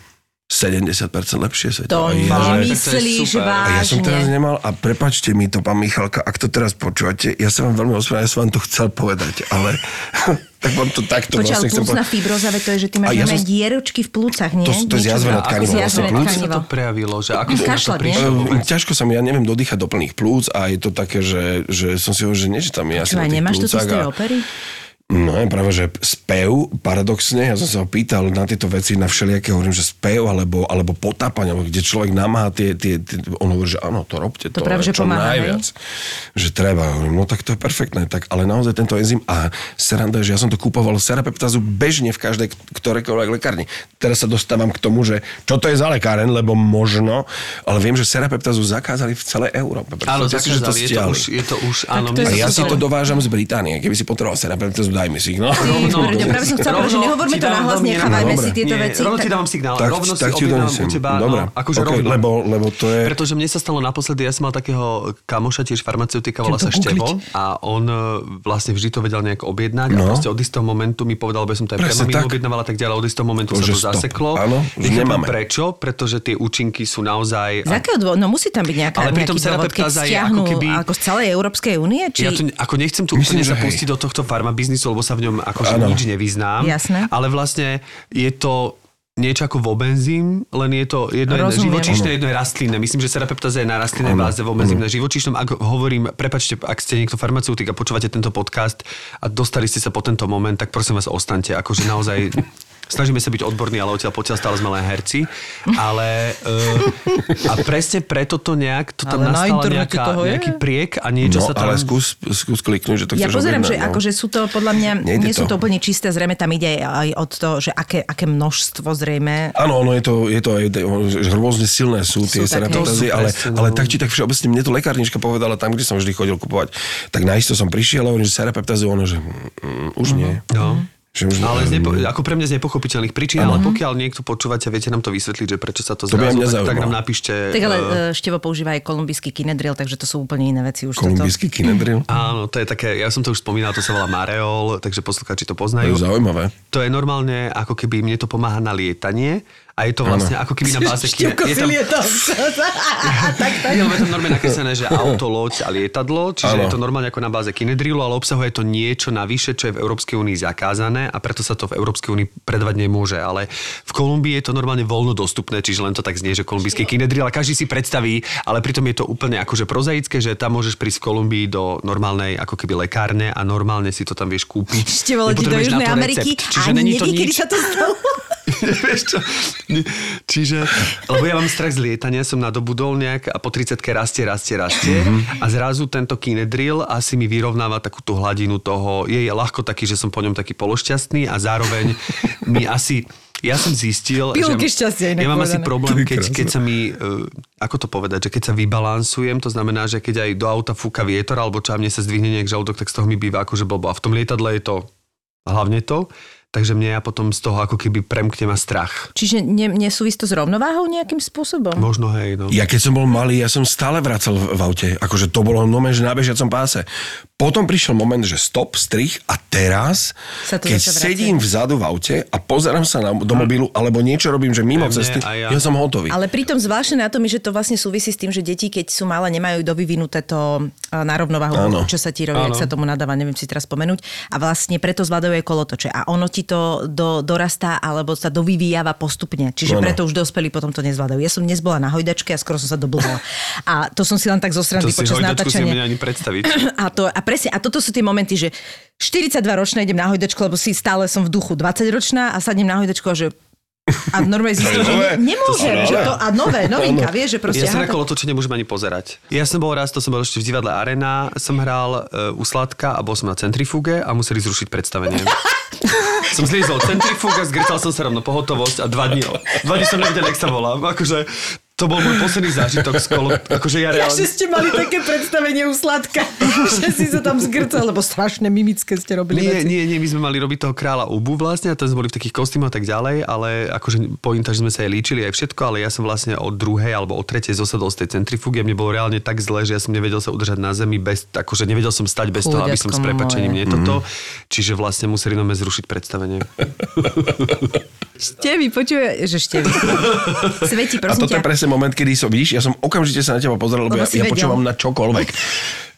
70% lepšie sa To ja, nemyslíš super. a ja som teraz vážne. nemal, a prepačte mi to, pán Michalka, ak to teraz počúvate, ja sa vám veľmi ospravedlňujem, ja som vám to chcel povedať, ale tak vám to takto Počal, vlastne chcem povedať. fibroza, to je, že ty máš A ja ja som- dieročky v plúcach, nie? To- to je zjazvené tkanivo, vlastne Ako sa to prejavilo? Že ako na to prišlo? Ehm, vôbec? ťažko sa mi, ja neviem dodýchať do plných plúc a je to také, že, že som si hovoril, že nie, že tam je asi Čo, na aj tých nemáš to z tej a- opery? No je práve, že spev, paradoxne, ja som sa ho pýtal na tieto veci, na všelijaké, hovorím, že spev alebo, alebo potápanie, alebo kde človek namáha tie, tie, tie, on hovorí, že áno, to robte, to, To práve, je že čo pomáha, najviac. Že treba, hovorím, no tak to je perfektné, tak, ale naozaj tento enzym a seranda, že ja som to kúpoval serapeptazu bežne v každej ktorejkoľvek lekárni. Teraz sa dostávam k tomu, že čo to je za lekáren, lebo možno, ale viem, že serapeptazu zakázali v celej Európe. Áno, Predstavte si, že to zakázali, je to už, je to už, áno. to je ja si to- to dovážam z Británie. Keby si potreboval serapeptazu, daj mi si ich, no. Rovno- Ja práve som chcela povedať, že nehovorme to nahlas, nechávajme si tieto veci. Rovno ti Tak- dávam signál, Tak- rovno si tak to objednám u teba, Dobre. no, akože OK, rovno. lebo- lebo to je- Pretože mne sa stalo naposledy, ja som mal takého kamoša, tiež farmaceutika, volá sa Števo a on e, vlastne vždy to vedel nejak objednať a No. proste od istého momentu mi povedal, lebo som to aj maminu tak. objednával a tak ďalej, od istého momentu sa že to zaseklo. Áno, že nemáme. prečo, pretože tie účinky sú naozaj... Z akého dôvodu? No musí tam byť nejaká, Ale pritom je stiahnu ako keby- ako z celej Európskej únie? Či... Ja tu ako nechcem tu úplne že sa hej. pustiť do tohto farmabiznisu, lebo sa v ňom akože Áno. nič nevyznám. Jasné. Ale vlastne je to niečo ako vobenzím, len je to jedno je živočíšne, jedno je rastlinné. Myslím, že serapeptáza je na rastlinnej báze, vobenzím na živočíšnom. Ak hovorím, prepačte, ak ste niekto farmaceutik a počúvate tento podcast a dostali ste sa po tento moment, tak prosím vás ostaňte. Akože naozaj snažíme sa byť odborní, ale odtiaľ potiaľ stále sme len herci. Ale uh, a presne preto to nejak, to tam Ale na nastala internete nejaká, toho je. nejaký priek a niečo No, sa tam... ale skús, skús kliknúť, že to Ja pozerám, že no. akože sú to podľa mňa, Nejde nie sú to. to úplne čisté, zrejme tam ide aj od toho, že aké, aké množstvo zrejme. Áno, ono je to, je to aj, že rôzne silné sú tie Sú To sú ale, presne, no. ale tak či tak všeobecne, mne to lekárnička povedala tam, kde som vždy chodil kupovať, tak naisto som prišiel a hovorím, že serapeptazy, ono, že mm, už nie. No. Že už Ale z nepo- ako pre mňa z nepochopiteľných príčin, ale pokiaľ niekto počúvate, viete nám to vysvetliť, že prečo sa to To zrazu, tak, tak nám napíšte. Tak ale uh, Števo používa aj kolumbijský kinedril, takže to sú úplne iné veci už. toto. Kolumbijský kinedril. Áno, to je také, ja som to už spomínal, to sa volá Mareol, takže poslucháči to To poznajú. je zaujímavé. To je normálne, ako keby mne to pomáha na lietanie a je to vlastne ako keby na báze Števko je tam, tak, tak. je tam normálne nakreslené, že auto, loď a lietadlo, čiže Áno. je to normálne ako na báze kinedrilu, ale obsahuje to niečo navyše, čo je v Európskej únii zakázané a preto sa to v Európskej únii predvať nemôže. Ale v Kolumbii je to normálne voľno dostupné, čiže len to tak znie, že kolumbijský kinedril a každý si predstaví, ale pritom je to úplne akože prozaické, že tam môžeš prísť v Kolumbii do normálnej ako keby lekárne a normálne si to tam vieš kúpiť. Letí do Južnej Ameriky recept. Čiže není to nič. sa to stalo. Vieš čo? Čiže, lebo ja mám strach z lietania, som nadobudol nejak a po 30 rastie, rastie, rastie Mhm. a zrazu tento kinedril asi mi vyrovnáva takú tú hladinu toho, je, je ľahko taký, že som po ňom taký pološťastný a zároveň mi asi ja som zistil, Pilulky že šťastia, ja mám asi problém, keď, keď sa mi, uh, ako to povedať, že keď sa vybalansujem, to znamená, že keď aj do auta fúka vietor, alebo čo a mne sa zdvihne nejak žalúdok, tak z toho mi býva akože blbo. A v tom lietadle je to hlavne to, takže mne ja potom z toho ako keby premkne ma strach. Čiže ne, nesúvisí to s rovnováhou nejakým spôsobom? Možno hej, no. Ja keď som bol malý, ja som stále vracal v, aute. Akože to bolo nome, že na bežiacom páse. Potom prišiel moment, že stop, strich a teraz, Sa to keď sedím vzadu v aute a pozerám sa na, do mobilu, alebo niečo robím, že mimo mne, cesty, ja. ja. som hotový. Ale pritom zvláštne na tom je, že to vlastne súvisí s tým, že deti, keď sú malé, nemajú dovyvinuté to na rovnováhu, Áno. čo sa ti robí, Áno. ak sa tomu nadáva, neviem si teraz spomenúť. A vlastne preto zvládajú aj kolotoče. A ono ti to do, dorastá alebo sa dovyvíjava postupne. Čiže Áno. preto už dospelí potom to nezvládajú. Ja som dnes bola na hojdačke a skoro som sa doblhala. A to som si len tak zo srandy počas natáčania. ani predstaviť. A, to, a presne, a toto sú tie momenty, že 42 ročná idem na hojdačku, lebo si stále som v duchu 20 ročná a sadnem na hojdačku a že a normálne zistím, že ne, nemôžem, To že to, a nové, novinka, vieš, že proste... Ja sa na kolotoče nemôžem ani pozerať. Ja som bol raz, to som bol ešte v divadle Arena, som hral uh, u Sladka a bol som na centrifuge a museli zrušiť predstavenie. som zliezol centrifuga, zgrcal som sa rovno pohotovosť a dva dní, dva dní som nevedel, jak sa volám. Akože to bol môj posledný zážitok z kolo, akože ja Ja, reálne... že ste mali také predstavenie u Sladka, že si sa tam zgrcal, lebo strašné mimické ste robili Nie, veci. nie, nie, my sme mali robiť toho kráľa Ubu vlastne a tam sme boli v takých kostýmoch a tak ďalej, ale akože pointa, že sme sa aj líčili aj všetko, ale ja som vlastne od druhej alebo od tretej zosadol z tej centrifugy a mne bolo reálne tak zle, že ja som nevedel sa udržať na zemi bez, akože nevedel som stať bez toho, aby som s Chudiatko prepačením moje. nie toto. Čiže vlastne museli nám zrušiť predstavenie. Števi, počuje, že števi. Sveti, A prosím toto ťa. je presne moment, kedy som, vidíš, ja som okamžite sa na teba pozeral, lebo Lebo ja, si ja počúvam na čokoľvek.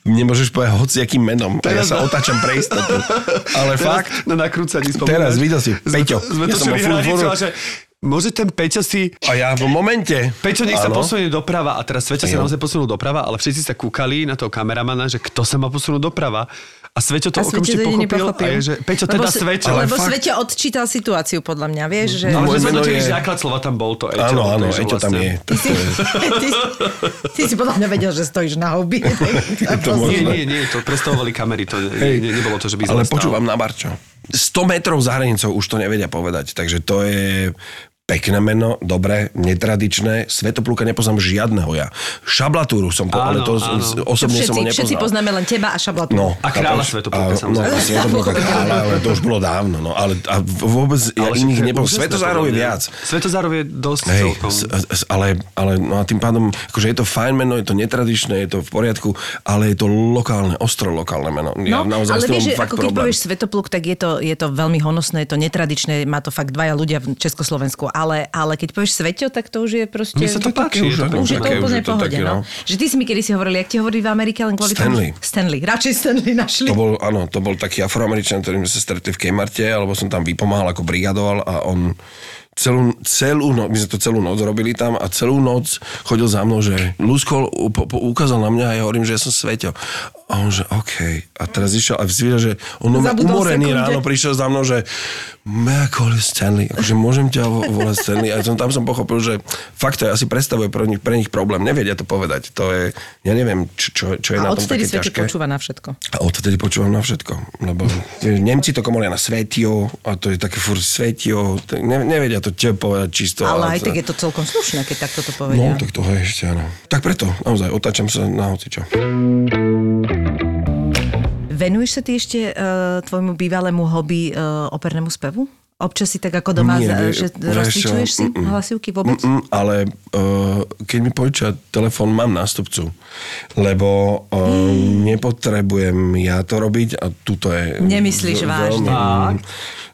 Nemôžeš povedať hociakým menom. A ja sa otáčam pre istotu. Ale fakt, Na nakrúcaní? Teraz videl si, Sme Peťo, to- Sme ja to som že Môže ten Peťo si a ja v momente. Peťo, nech sa posunie doprava a teraz Peťo sa naozaj posunul doprava, ale všetci sa kúkali na toho kameramana, že kto sa má posunúť doprava. A Sveťo to A okamžite to pochopil, nepochopil. a je, že Peťo, Lebo teda s- Sveťo. Ale Lebo fakt- Sveťo odčítal situáciu, podľa mňa, vieš, že... No, Moje ale meno že je- základ slova tam bol to Eťo. Áno, áno, Eťo tam je. Ty si, ty, ty si podľa mňa vedel, že stojíš na hobby. to Nie, nie, nie, to predstavovali kamery, to Hej, ne, nebolo to, že by Ale počúvam na Barčo. 100 metrov za hranicou už to nevedia povedať, takže to je pekné meno, dobré, netradičné. Svetopluka nepoznám žiadneho ja. Šablatúru som po, ale to áno. osobne som ho Všetci, všetci nepoznal. poznáme len teba a šablatu. No, A kráľa? Svetopluka, A- samozrejme. No, Svetopluka kráľa, ale to už bolo dávno. No, ale a vôbec ja Ale iných nepoznám. Svetozárov je viac. Svetozárov je dosť Hej, celkom. s, s, ale, ale no a tým pádom, akože je to fajn meno, je to netradičné, je to v poriadku, ale je to lokálne, ostro lokálne meno. Ja No, naozaj ale vieš, ako keď povieš Svetopluk, tak je to, je to veľmi honosné, je to netradičné, má to fakt dvaja ľudia v Československu, ale, ale keď povieš Sveťo, tak to už je proste... Mne sa to páči, už, je to už je to už úplne pohode, také, no. no. Že ty si mi kedy si hovorili, jak ti hovorí v Amerike, len kvôli Stanley. tomu... Stanley. Radšej Stanley našli. To bol, áno, to bol taký afroameričan, ktorým sme sa stretli v Kmarte, alebo som tam vypomáhal ako brigadoval a on celú, celú noc, my sme to celú noc robili tam a celú noc chodil za mnou, že Luskol po, ukázal na mňa a ja hovorím, že ja som Sveťo. A on, že OK. A teraz išiel a videl, že on no, Zabudol umorený sekunde. ráno prišiel za mnou, že May I call you Stanley? Akože môžem ťa vo- volať Stanley? A som, tam som pochopil, že fakt to je asi predstavuje pre nich, pre nich problém. Nevedia to povedať. To je, ja neviem, čo, čo, čo je A na tom také ťažké. počúva na všetko. A odtedy počúvam na všetko. Lebo Nemci to komolia na Svetio a to je také furt Svetio. Ne, nevedia to tebe povedať čisto. Ale aj to- tak je to celkom slušné, keď takto to No, povedia. tak to je ešte, áno. Tak preto, naozaj, otáčam sa na hocičo. Venuješ sa ty ešte uh, tvojmu bývalému hobby uh, opernému spevu? Občas si tak ako doma, Nie, za, vie- že rozcvičuješ si mm-mm. hlasivky vôbec? Mm-mm, ale uh, keď mi požičia telefón, mám nástupcu. Lebo uh, nepotrebujem ja to robiť a tuto je... Nemyslíš v- vážne? veľmi-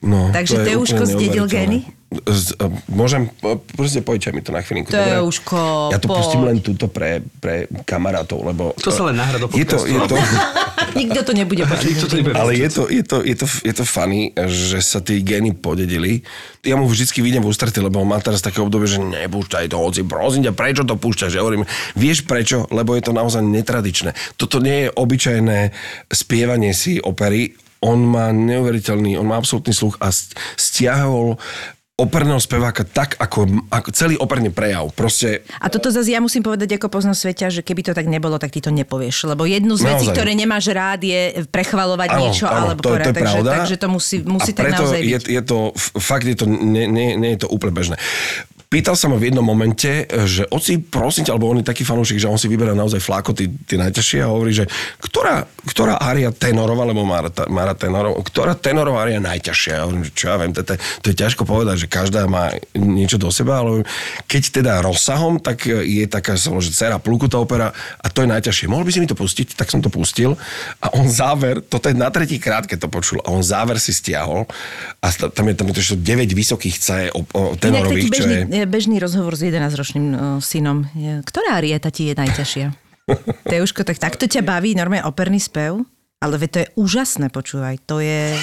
No, Takže to je Teuško zdedil gény? Z, uh, môžem, uh, proste požičaj mi to na chvíľinku. Teuško, Ja to poď. pustím len túto pre, pre kamarátov, lebo... To sa len nahrá do je to, je to, Nikto to nebude počuť. Nikto to nebude Ale je to, je, to, je, to, je to funny, že sa tí gény podedili. Ja mu vždycky vidím v ústrety, lebo on má teraz také obdobie, že nepúšťaj to, hoci prosím ťa, prečo to púšťaš? Ja hovorím, vieš prečo? Lebo je to naozaj netradičné. Toto nie je obyčajné spievanie si opery. On má neuveriteľný, on má absolútny sluch a st- stiahol operného speváka tak, ako, ako celý operný prejav. Proste A toto zase ja musím povedať, ako poznám Sveťa, že keby to tak nebolo, tak ty to nepovieš. Lebo jednu z vecí, ktoré nemáš rád, je prechvalovať niečo alebo to, porať. to je takže, pravda. takže to musí, musí a tak naozaj je, byť. je to, fakt je to, nie, nie, nie je to úplne bežné. Pýtal sa ma v jednom momente, že oci, prosím ťa, alebo on je taký fanúšik, že on si vyberá naozaj flákoty, tie najťažšie a hovorí, že ktorá, ktorá ária tenorová, lebo má, ra- má rád tenorov, ktorá tenorová ária je najťažšia. Ja hovorím, že čo ja viem, to, to, to je ťažko povedať, že každá má niečo do seba, ale keď teda rozsahom, tak je taká, že dcera Plukutá opera a to je najťažšie. Mohol by si mi to pustiť? Tak som to pustil a on záver, toto je na tretí krát, keď to počul, a on záver si stiahol a tam je tam je to 9 vysokých C tenorových, čo je... je... bežný rozhovor s 11-ročným uh, synom. Ktorá arieta ti je najťažšia? Teuško, tak takto ťa baví normálne operný spev? Ale veď to je úžasné, počúvaj. To je...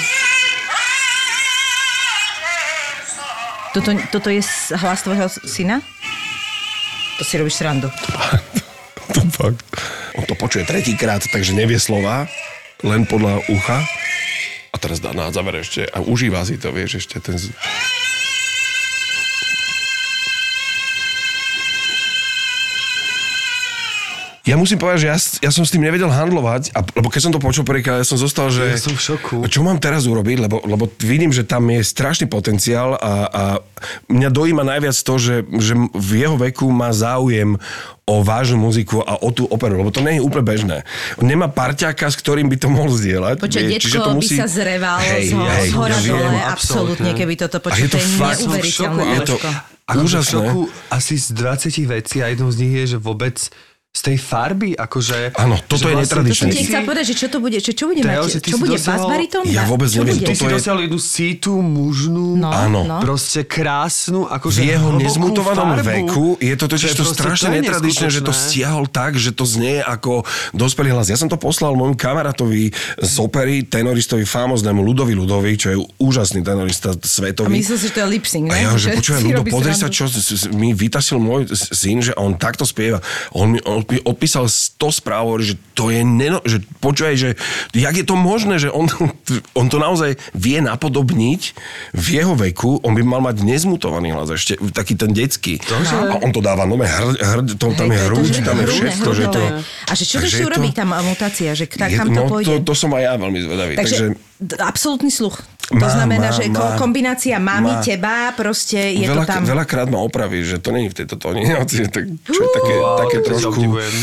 Toto, toto je hlas tvojho syna? To si robíš srandu. To fakt. On to počuje tretíkrát, takže nevie slova, len podľa ucha. A teraz dá na záver ešte a užíva si to, vieš, ešte ten... z- Ja musím povedať, že ja, ja som s tým nevedel handlovať, a, lebo keď som to počul prvýkrát, ja som zostal, že... Ja som v šoku. Čo mám teraz urobiť, lebo, lebo vidím, že tam je strašný potenciál a, a mňa dojíma najviac to, že, že v jeho veku má záujem o vážnu muziku a o tú operu, lebo to nie je úplne bežné. On nemá parťáka, s ktorým by to mohol zdieľať. Počkaj, vie, detko by sa zreval z, z hora ja viem. dole, absolútne. absolútne, keby toto A počul. je to To je fakt- neuveriteľné. šoku, je to- v Úžasné. šoku asi z 20 vecí a jednou z nich je, že vôbec z tej farby, akože... Áno, toto že je netradičné. To chcem povedať, že čo to bude, čo, čo bude Teo, mať, čo bude dosiahol- basbariton? Ja vôbec čo neviem, Bude? Ty si je- dosiahol jednu sítu mužnú, No, Áno. no. proste krásnu, akože v jeho nezmutovanom farbu. veku je to totiž je to strašne to netradičné, že to stiahol tak, že to znie ako dospelý hlas. Ja som to poslal môjmu kamarátovi z opery, tenoristovi famoznému Ludovi Ludovi, čo je úžasný tenorista A svetový. myslel si, že to je lip sync, A ja, že počúvaj, si Ludo, pozri sa, čo mi vytasil môj syn, že on takto spieva. On, mi- on odpísal 100 správ, že to je, neno, že počúvaj, že jak je to možné, že on, on to naozaj vie napodobniť v jeho veku, on by mal mať nezmutovaný hlas, ešte taký ten detský. A on to dáva, no hr, hr, to, tam je hruď, tam je všetko, že to... A že čo ešte urobí tá mutácia, že tak, kam to no, pôjde? to, to som aj ja veľmi zvedavý. Takže, Takže, absolútny sluch. To Má, znamená, má, že má. kombinácia mami, Má. teba, proste je veľa, to tam. Veľakrát ma opraví, že to není v tejto tóne. tak, čo je také, také to trošku... obdivujem.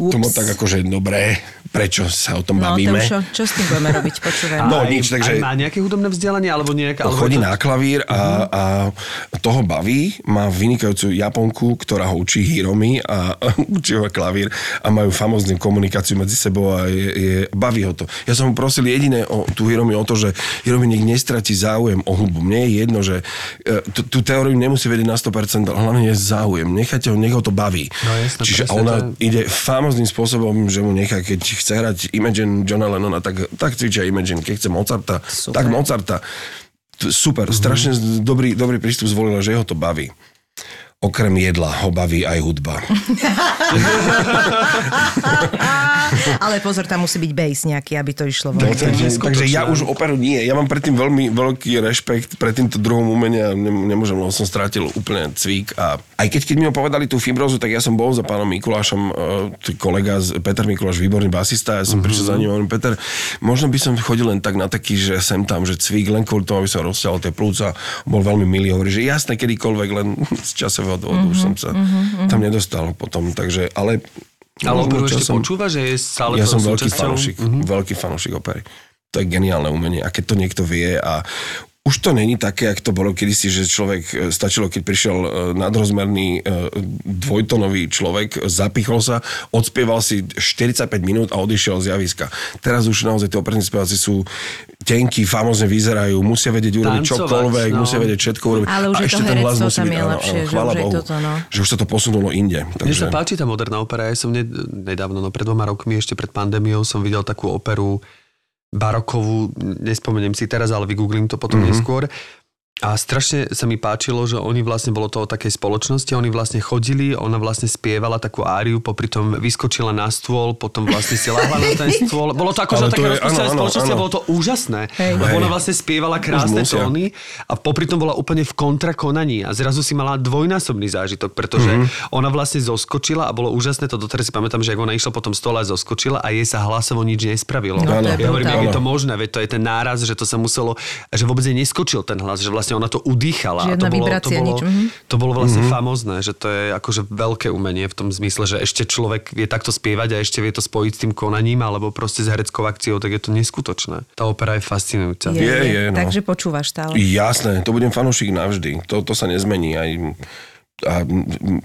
To Ups. bolo tak akože dobré, prečo sa o tom No, bavíme. čo, čo s tým budeme robiť, počúvaj. No, Aj- nič, takže- Aj má nejaké hudobné vzdelanie, alebo nejaké... Alebo chodí to- na klavír a, a toho baví. Má vynikajúcu Japonku, ktorá ho učí Hiromi a učí ho klavír a majú famoznú komunikáciu medzi sebou a je, je, baví ho to. Ja som mu prosil jediné o tú Hiromi o to, že Hiromi nech nestratí záujem o hudbu. Mne je jedno, že e, tú, tú teóriu nemusí vedieť na 100%, ale hlavne je záujem. Nechajte ho, nech ho to baví. No jasné, Čiže presne, ona to ide famozným spôsobom, že mu nechá, keď chce hrať Imagine Johna Lennona, tak, tak cvičia Imagine. Keď chce Mozarta, Super. tak Mozarta. Super, Mhm. strašne dobrý, dobrý prístup zvolila, že ho to baví. Okrem jedla ho baví aj hudba. Ale pozor, tam musí byť bass nejaký, aby to išlo. Tak, takže, takže ja už operu nie. Ja mám predtým veľmi veľký rešpekt pred týmto druhom umenia. Nem- Nemôžem, lebo som strátil úplne cvík. A aj keď, keď mi ho povedali tú fibrozu, tak ja som bol za pánom Mikulášom, t- kolega, z- Peter Mikuláš, výborný basista. Ja som prišiel za ním a hovorím, Peter, možno by som chodil len tak na taký, že sem tam, že cvík, len kvôli tomu, aby som rozťahol tie plúca. Bol veľmi milý, hovorí, že jasné, kedykoľvek, len z časového dôvodu už som sa tam nedostal potom. Takže, ale Ale operu ešte časom- počúva, že je stále ja som veľký fanúšik, mm-hmm. veľký fanúšik opery. To je geniálne umenie. A keď to niekto vie a už to není také, jak to bolo kedysi, že človek, e, stačilo, keď prišiel e, nadrozmerný e, dvojtonový človek, zapichol sa, odspieval si 45 minút a odišiel z javiska. Teraz už naozaj tí operní speváci sú tenkí, famózne vyzerajú, musia vedieť urobiť Tancovať, čokoľvek, no. musia vedieť všetko urobiť. Ale už a je ešte to ten hlas musí byť, je áno, lepšie, áno, že chvála už je Bohu, toto, no. že už sa to posunulo inde. Mne Takže... sa páči tá moderná opera. Ja som ne, nedávno, no pred dvoma rokmi, ešte pred pandémiou, som videl takú operu barokovú, nespomeniem si teraz, ale vygooglím to potom mm-hmm. neskôr. A strašne sa mi páčilo, že oni vlastne, bolo to o takej spoločnosti, oni vlastne chodili, ona vlastne spievala takú áriu, popri tom vyskočila na stôl, potom vlastne si lahla na ten stôl. Bolo to ako, že také rozpustené spoločnosti áno. bolo to úžasné. Hej. Lebo ona vlastne spievala krásne tóny a popri tom bola úplne v kontrakonaní a zrazu si mala dvojnásobný zážitok, pretože mm-hmm. ona vlastne zoskočila a bolo úžasné, to doteraz si pamätám, že ak ona išla po tom stole a zoskočila a jej sa hlasovo nič nespravilo. No, ja hovorím, jak je to možné, veď to je ten náraz, že to sa muselo, že vôbec neskočil ten hlas, že vlastne ona to udýchala. a Žiadna to bolo, to vibrácia, bolo, nič, mhm. to bolo vlastne mm-hmm. famózne, že to je akože veľké umenie v tom zmysle, že ešte človek vie takto spievať a ešte vie to spojiť s tým konaním alebo proste s hereckou akciou, tak je to neskutočné. Tá opera je fascinujúca. Je, Je, je, je, no. Takže počúvaš stále. Jasné, to budem fanúšik navždy. To, to sa nezmení. Aj, a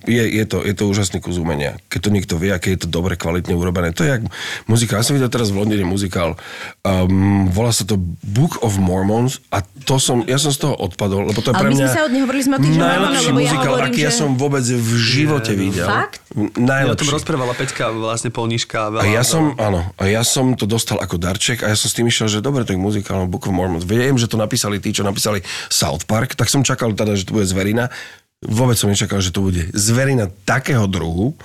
je, je, to, je to úžasný kus umenia. Keď to niekto vie, aké je to dobre, kvalitne urobené. To je jak muzikál. Ja som videl teraz v Londýne muzikál. Um, volá sa to Book of Mormons a to som, ja som z toho odpadol, lebo to je Ale pre my mňa sme sa od neho hovorili sme o tých, najlepší Mormonov, lebo ja muzikál, hovorím, aký ja že- som vôbec v živote videl. Fakt? Ja o tom Najlepší. rozprávala Peťka vlastne polnička. Veľa, A ja veľa. som, áno, a ja som to dostal ako darček a ja som s tým išiel, že dobre, to je muzikál Book of Mormons. Viem, že to napísali tí, čo napísali South Park, tak som čakal teda, že to bude zverina. Vôbec som nečakal, že to bude zverina takého druhu,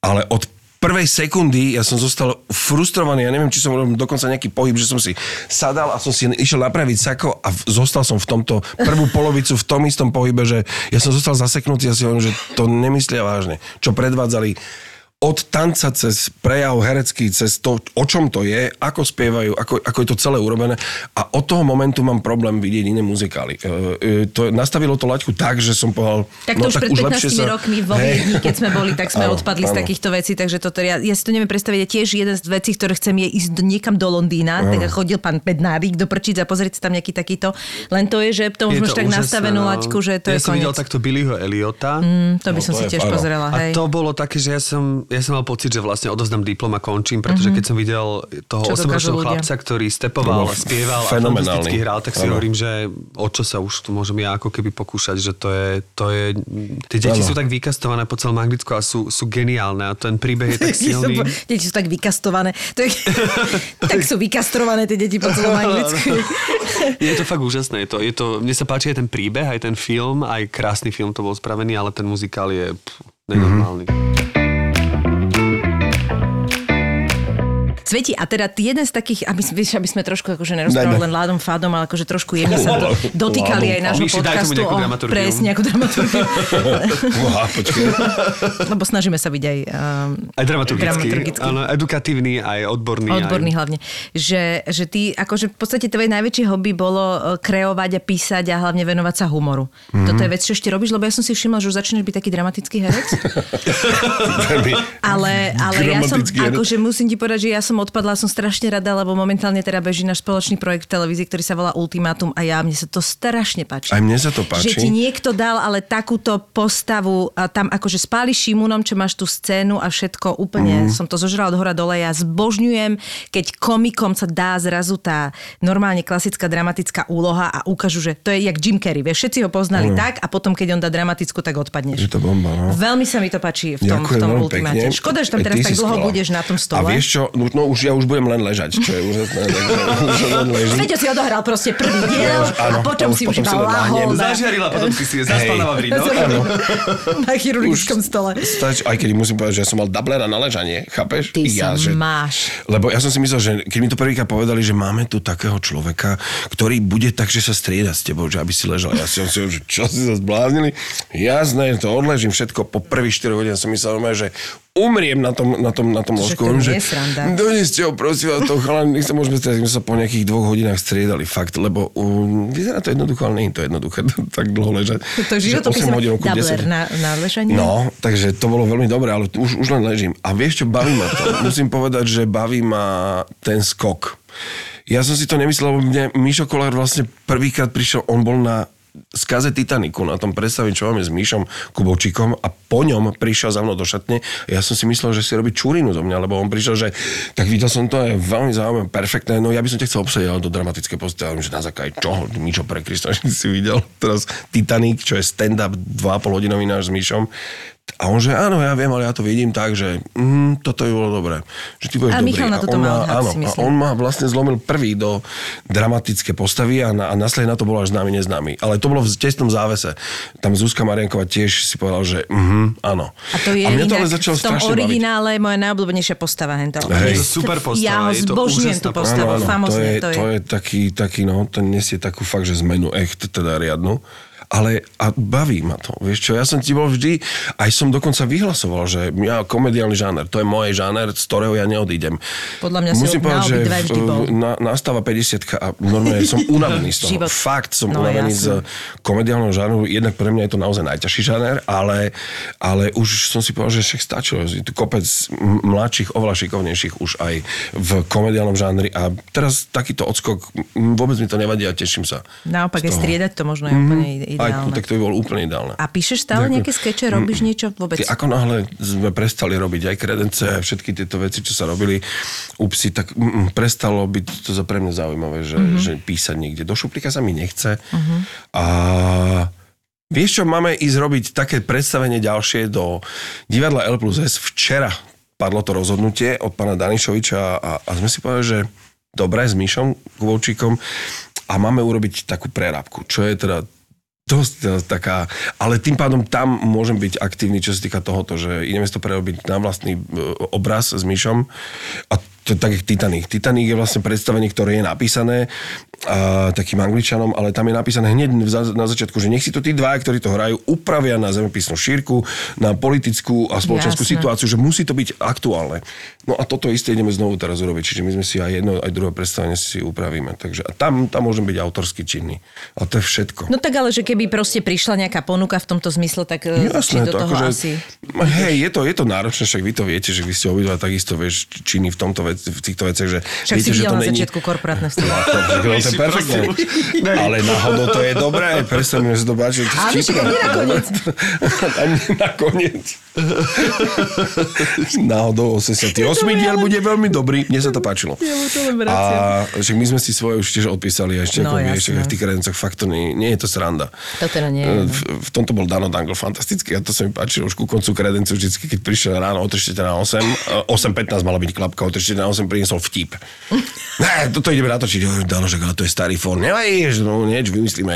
ale od prvej sekundy ja som zostal frustrovaný, ja neviem, či som robil dokonca nejaký pohyb, že som si sadal a som si išiel napraviť sako a zostal som v tomto prvú polovicu v tom istom pohybe, že ja som zostal zaseknutý a si hovorím, že to nemyslia vážne. Čo predvádzali od tanca cez prejav herecký, cez to, o čom to je, ako spievajú, ako, ako je to celé urobené. A od toho momentu mám problém vidieť iné muzikály. E, e, to nastavilo to laťku tak, že som povedal, Tak to no už tak pred už 15 lepšie sa... rokmi vo. Viedni, keď sme boli, tak sme Áno, odpadli z áno. takýchto vecí, takže toto ja, ja si to neviem predstaviť. Tiež jeden z vecí, ktoré chcem je ísť do- niekam do Londýna, tak chodil pán Bednárik do Prčic a pozrieť si tam nejaký takýto. Len to je, že to už máš tak úžasné, nastavenú no. laťku, že to ja je som videl takto Billyho Eliota. Mm, to by No, som to si tiež áno. pozrela, A to bolo také, že ja som, ja som mal pocit, že vlastne odovzdám diplom a končím, pretože keď som videl toho Mhm. Čo dokážu 8-ročného ľudia. chlapca, ktorý stepoval, a spieval a fantasticky hral, tak si Áno. hovorím, že o čo sa už tu môžem ja ako keby pokúšať, že to je, to je tie deti Áno. sú tak vykastované po celom Anglicku a sú, sú geniálne a ten príbeh je tak silný. Deti sú tak vykastované. To je, tak sú vykastrované tie deti po celom Anglicku. Je to fakt úžasné. Je to, je to, mne sa páči aj ten príbeh, aj ten film, aj krásny film to bol spravený, ale ten muzikál je pff, nenormálny. Cveti, a teda jeden z takých, aby, vieš, aby sme trošku akože nerozprávali len ládom fádom, ale akože trošku jemne sa do, dotýkali aj nášho podcastu. nejakú o-. Presne, nejakú dramaturgiu. Uha. Lebo snažíme sa byť aj um, Aj dramaturgický, dramaturgický. áno, edukatívny, aj odborný. Odborný aj... hlavne. Že, že ty, akože v podstate tvoje najväčšie hobby bolo e, kreovať a písať a hlavne venovať sa humoru. Mhm. Mm-hmm. Toto je vec, čo ešte robíš, lebo ja som si všimla, že už začneš byť taký dramatický herec. ale ale ja som, herec. akože musím ti povedať, že ja som odpadla, som strašne rada, lebo momentálne teda beží náš spoločný projekt v televízii, ktorý sa volá Ultimátum a ja, mne sa to strašne páči. Aj mne sa to páči. Že ti niekto dal ale takúto postavu a tam akože spáliš Šimunom, čo máš tú scénu a všetko úplne, mm. som to zožrala od hora dole. Ja zbožňujem, keď komikom sa dá zrazu tá normálne klasická dramatická úloha a ukážu, že to je jak Jim Carrey. Vieš, všetci ho poznali Áno. tak a potom, keď on dá dramatickú, tak odpadneš. Je to bomba, no. Veľmi sa mi to páči v tom, v Ďakujem tom veľmi ultimáte. Škoda, že tam teraz tak dlho skvelá. budeš na tom A stole. vieš čo, no, už ja už budem len ležať, čo je úžasné. takže už len ležím. Sveťo si odohral proste prvý diel už- áno, a potom a už si už iba lahol na, Zažiarila, potom si si Hej. v Avrino. na chirurgickom stole. Stač, aj keď musím povedať, že ja som mal dublera na ležanie, chápeš? Ty ja, že, máš. Lebo ja som si myslel, že keď mi to prvýkrát povedali, že máme tu takého človeka, ktorý bude tak, že sa strieda s tebou, že aby si ležal. Ja si som si že čo si sa zbláznili? Jasné, to odležím všetko. Po prvých 4 hodinách som myslel, že umriem na tom, na tom, na tom Že losku. to sranda. Doneste ho, prosím vás, to chalán, nech sa môžeme stretať. My sa po nejakých dvoch hodinách striedali, fakt, lebo um, vyzerá to jednoducho, ale nie je to jednoduché tak dlho ležať. To Že životopis 8 hodín, ku Dabler 10. na, na ležanie. No, takže to bolo veľmi dobré, ale už, už len ležím. A vieš čo, baví ma to. Musím povedať, že baví ma ten skok. Ja som si to nemyslel, lebo mne Mišo Kolár vlastne prvýkrát prišiel, on bol na skaze Titaniku, na tom predstavení, čo máme s Míšom Kubovčíkom a po ňom prišiel za mnou do šatne. Ja som si myslel, že si robí čurinu zo mňa, lebo on prišiel, že tak videl som to, je veľmi zaujímavé, perfektné, no ja by som ťa chcel obsadiť do dramatické postavy, že na základe čoho, Míšo pre Krista, si videl teraz Titanic, čo je stand-up 2,5 hodinový náš s Míšom. A on že áno, ja viem, ale ja to vidím tak, že mm, toto by bolo dobré. Že ty budeš A dobrý. Michal na toto on má áno, si a on ma vlastne zlomil prvý do dramatické postavy a, na, a následne na to bolo až známy neznámy. Ale to bolo v tesnom závese. Tam Zuzka Marianková tiež si povedal, že mhm, áno. A to je a mňa to ale začalo v tom strašne baviť. originále moja najobľúbenejšia postava. Hento. Hej. Je to super postava, Ja ho je to zbožňujem tú postavu, Áno, áno, famozne. to je, to je. to je taký, taký, no, ten nesie takú fakt, že zmenu echt, teda riadnu. Ale a baví ma to. Vieš čo, ja som ti bol vždy, aj som dokonca vyhlasoval, že ja komediálny žáner, to je môj žáner, z ktorého ja neodídem. Podľa mňa si Musím na povedať, že v- na, nastáva 50 a normálne som unavený z toho. Život. Fakt som No, unavený jasné. z komediálneho žánru. Jednak pre mňa je to naozaj najťažší žáner, ale, ale už som si povedal, že však stačilo. Je tu kopec mladších, oveľa šikovnejších už aj v komediálnom žánri a teraz takýto odskok, vôbec mi to nevadí a teším sa. Naopak toho. striedať to možno je úplne ide- Aj, ideálne. tak to by bolo úplne ideálne. A píšeš stále Ďakujem. nejaké skeče, robíš niečo vôbec? Ty, ako náhle sme prestali robiť aj kredence, aj všetky tieto veci, čo sa robili u psi, tak mm, mm, prestalo byť to za pre mňa zaujímavé, že, Mhm. mm-hmm. že písať niekde. Do šuplíka sa mi nechce. Mm-hmm. A vieš čo, máme ísť robiť také predstavenie ďalšie do divadla L plus S. Včera padlo to rozhodnutie od pána Danišoviča a, a sme si povedali, že dobre, s Míšom Kubovčíkom a máme urobiť takú prerábku, čo je teda dosť taká, ale tým pádom tam môžem byť aktívny, čo sa týka tohoto, že ideme si to prerobiť na vlastný e, obraz s Myšom a to je tak Titanic. Titanic je vlastne predstavenie, ktoré je napísané a, takým angličanom, ale tam je napísané hneď na začiatku, že nech si to tí dvaja, ktorí to hrajú, upravia na zemepisnú šírku, na politickú a spoločenskú Jasné. situáciu, že musí to byť aktuálne. No a toto isté ideme znovu teraz urobiť, čiže my sme si aj jedno, aj druhé predstavenie si upravíme. Takže a tam, tam môžem byť autorsky činný. A to je všetko. No tak ale, že keby proste prišla nejaká ponuka v tomto zmysle, tak e, či Jasné, do to toho akože, asi... Hej, je to, je to náročné, však vy to viete, že vy ste obidva takisto, vieš, činy v, tomto vec, v týchto veciach, že Však viete, si že to na není... začiatku korporátne vzťahy. No, to, to, to je perfektné. Ale náhodou to je dobré, predstavím, že si to páči. to Áno, však nie nakoniec. Ani nakoniec. Náhodou 88. diel bude veľmi dobrý. Mne sa to páčilo. A však my sme si svoje už tiež odpísali. A ešte No, ako vieš, v tých kredencoch fakt to nie, nie je to sranda. To teda nie je, no. V, v tomto bol Dano Dangle fantastický a to sa mi páčilo už ku koncu kredencu, vždycky, keď prišiel ráno o 3 na 8, e, 8.15 mala byť klapka, o 3 na naozaj priniesol vtip. ne, toto ideme natočiť. Jo, Dalo, že to je starý fón. Nevadí, no, niečo vymyslíme.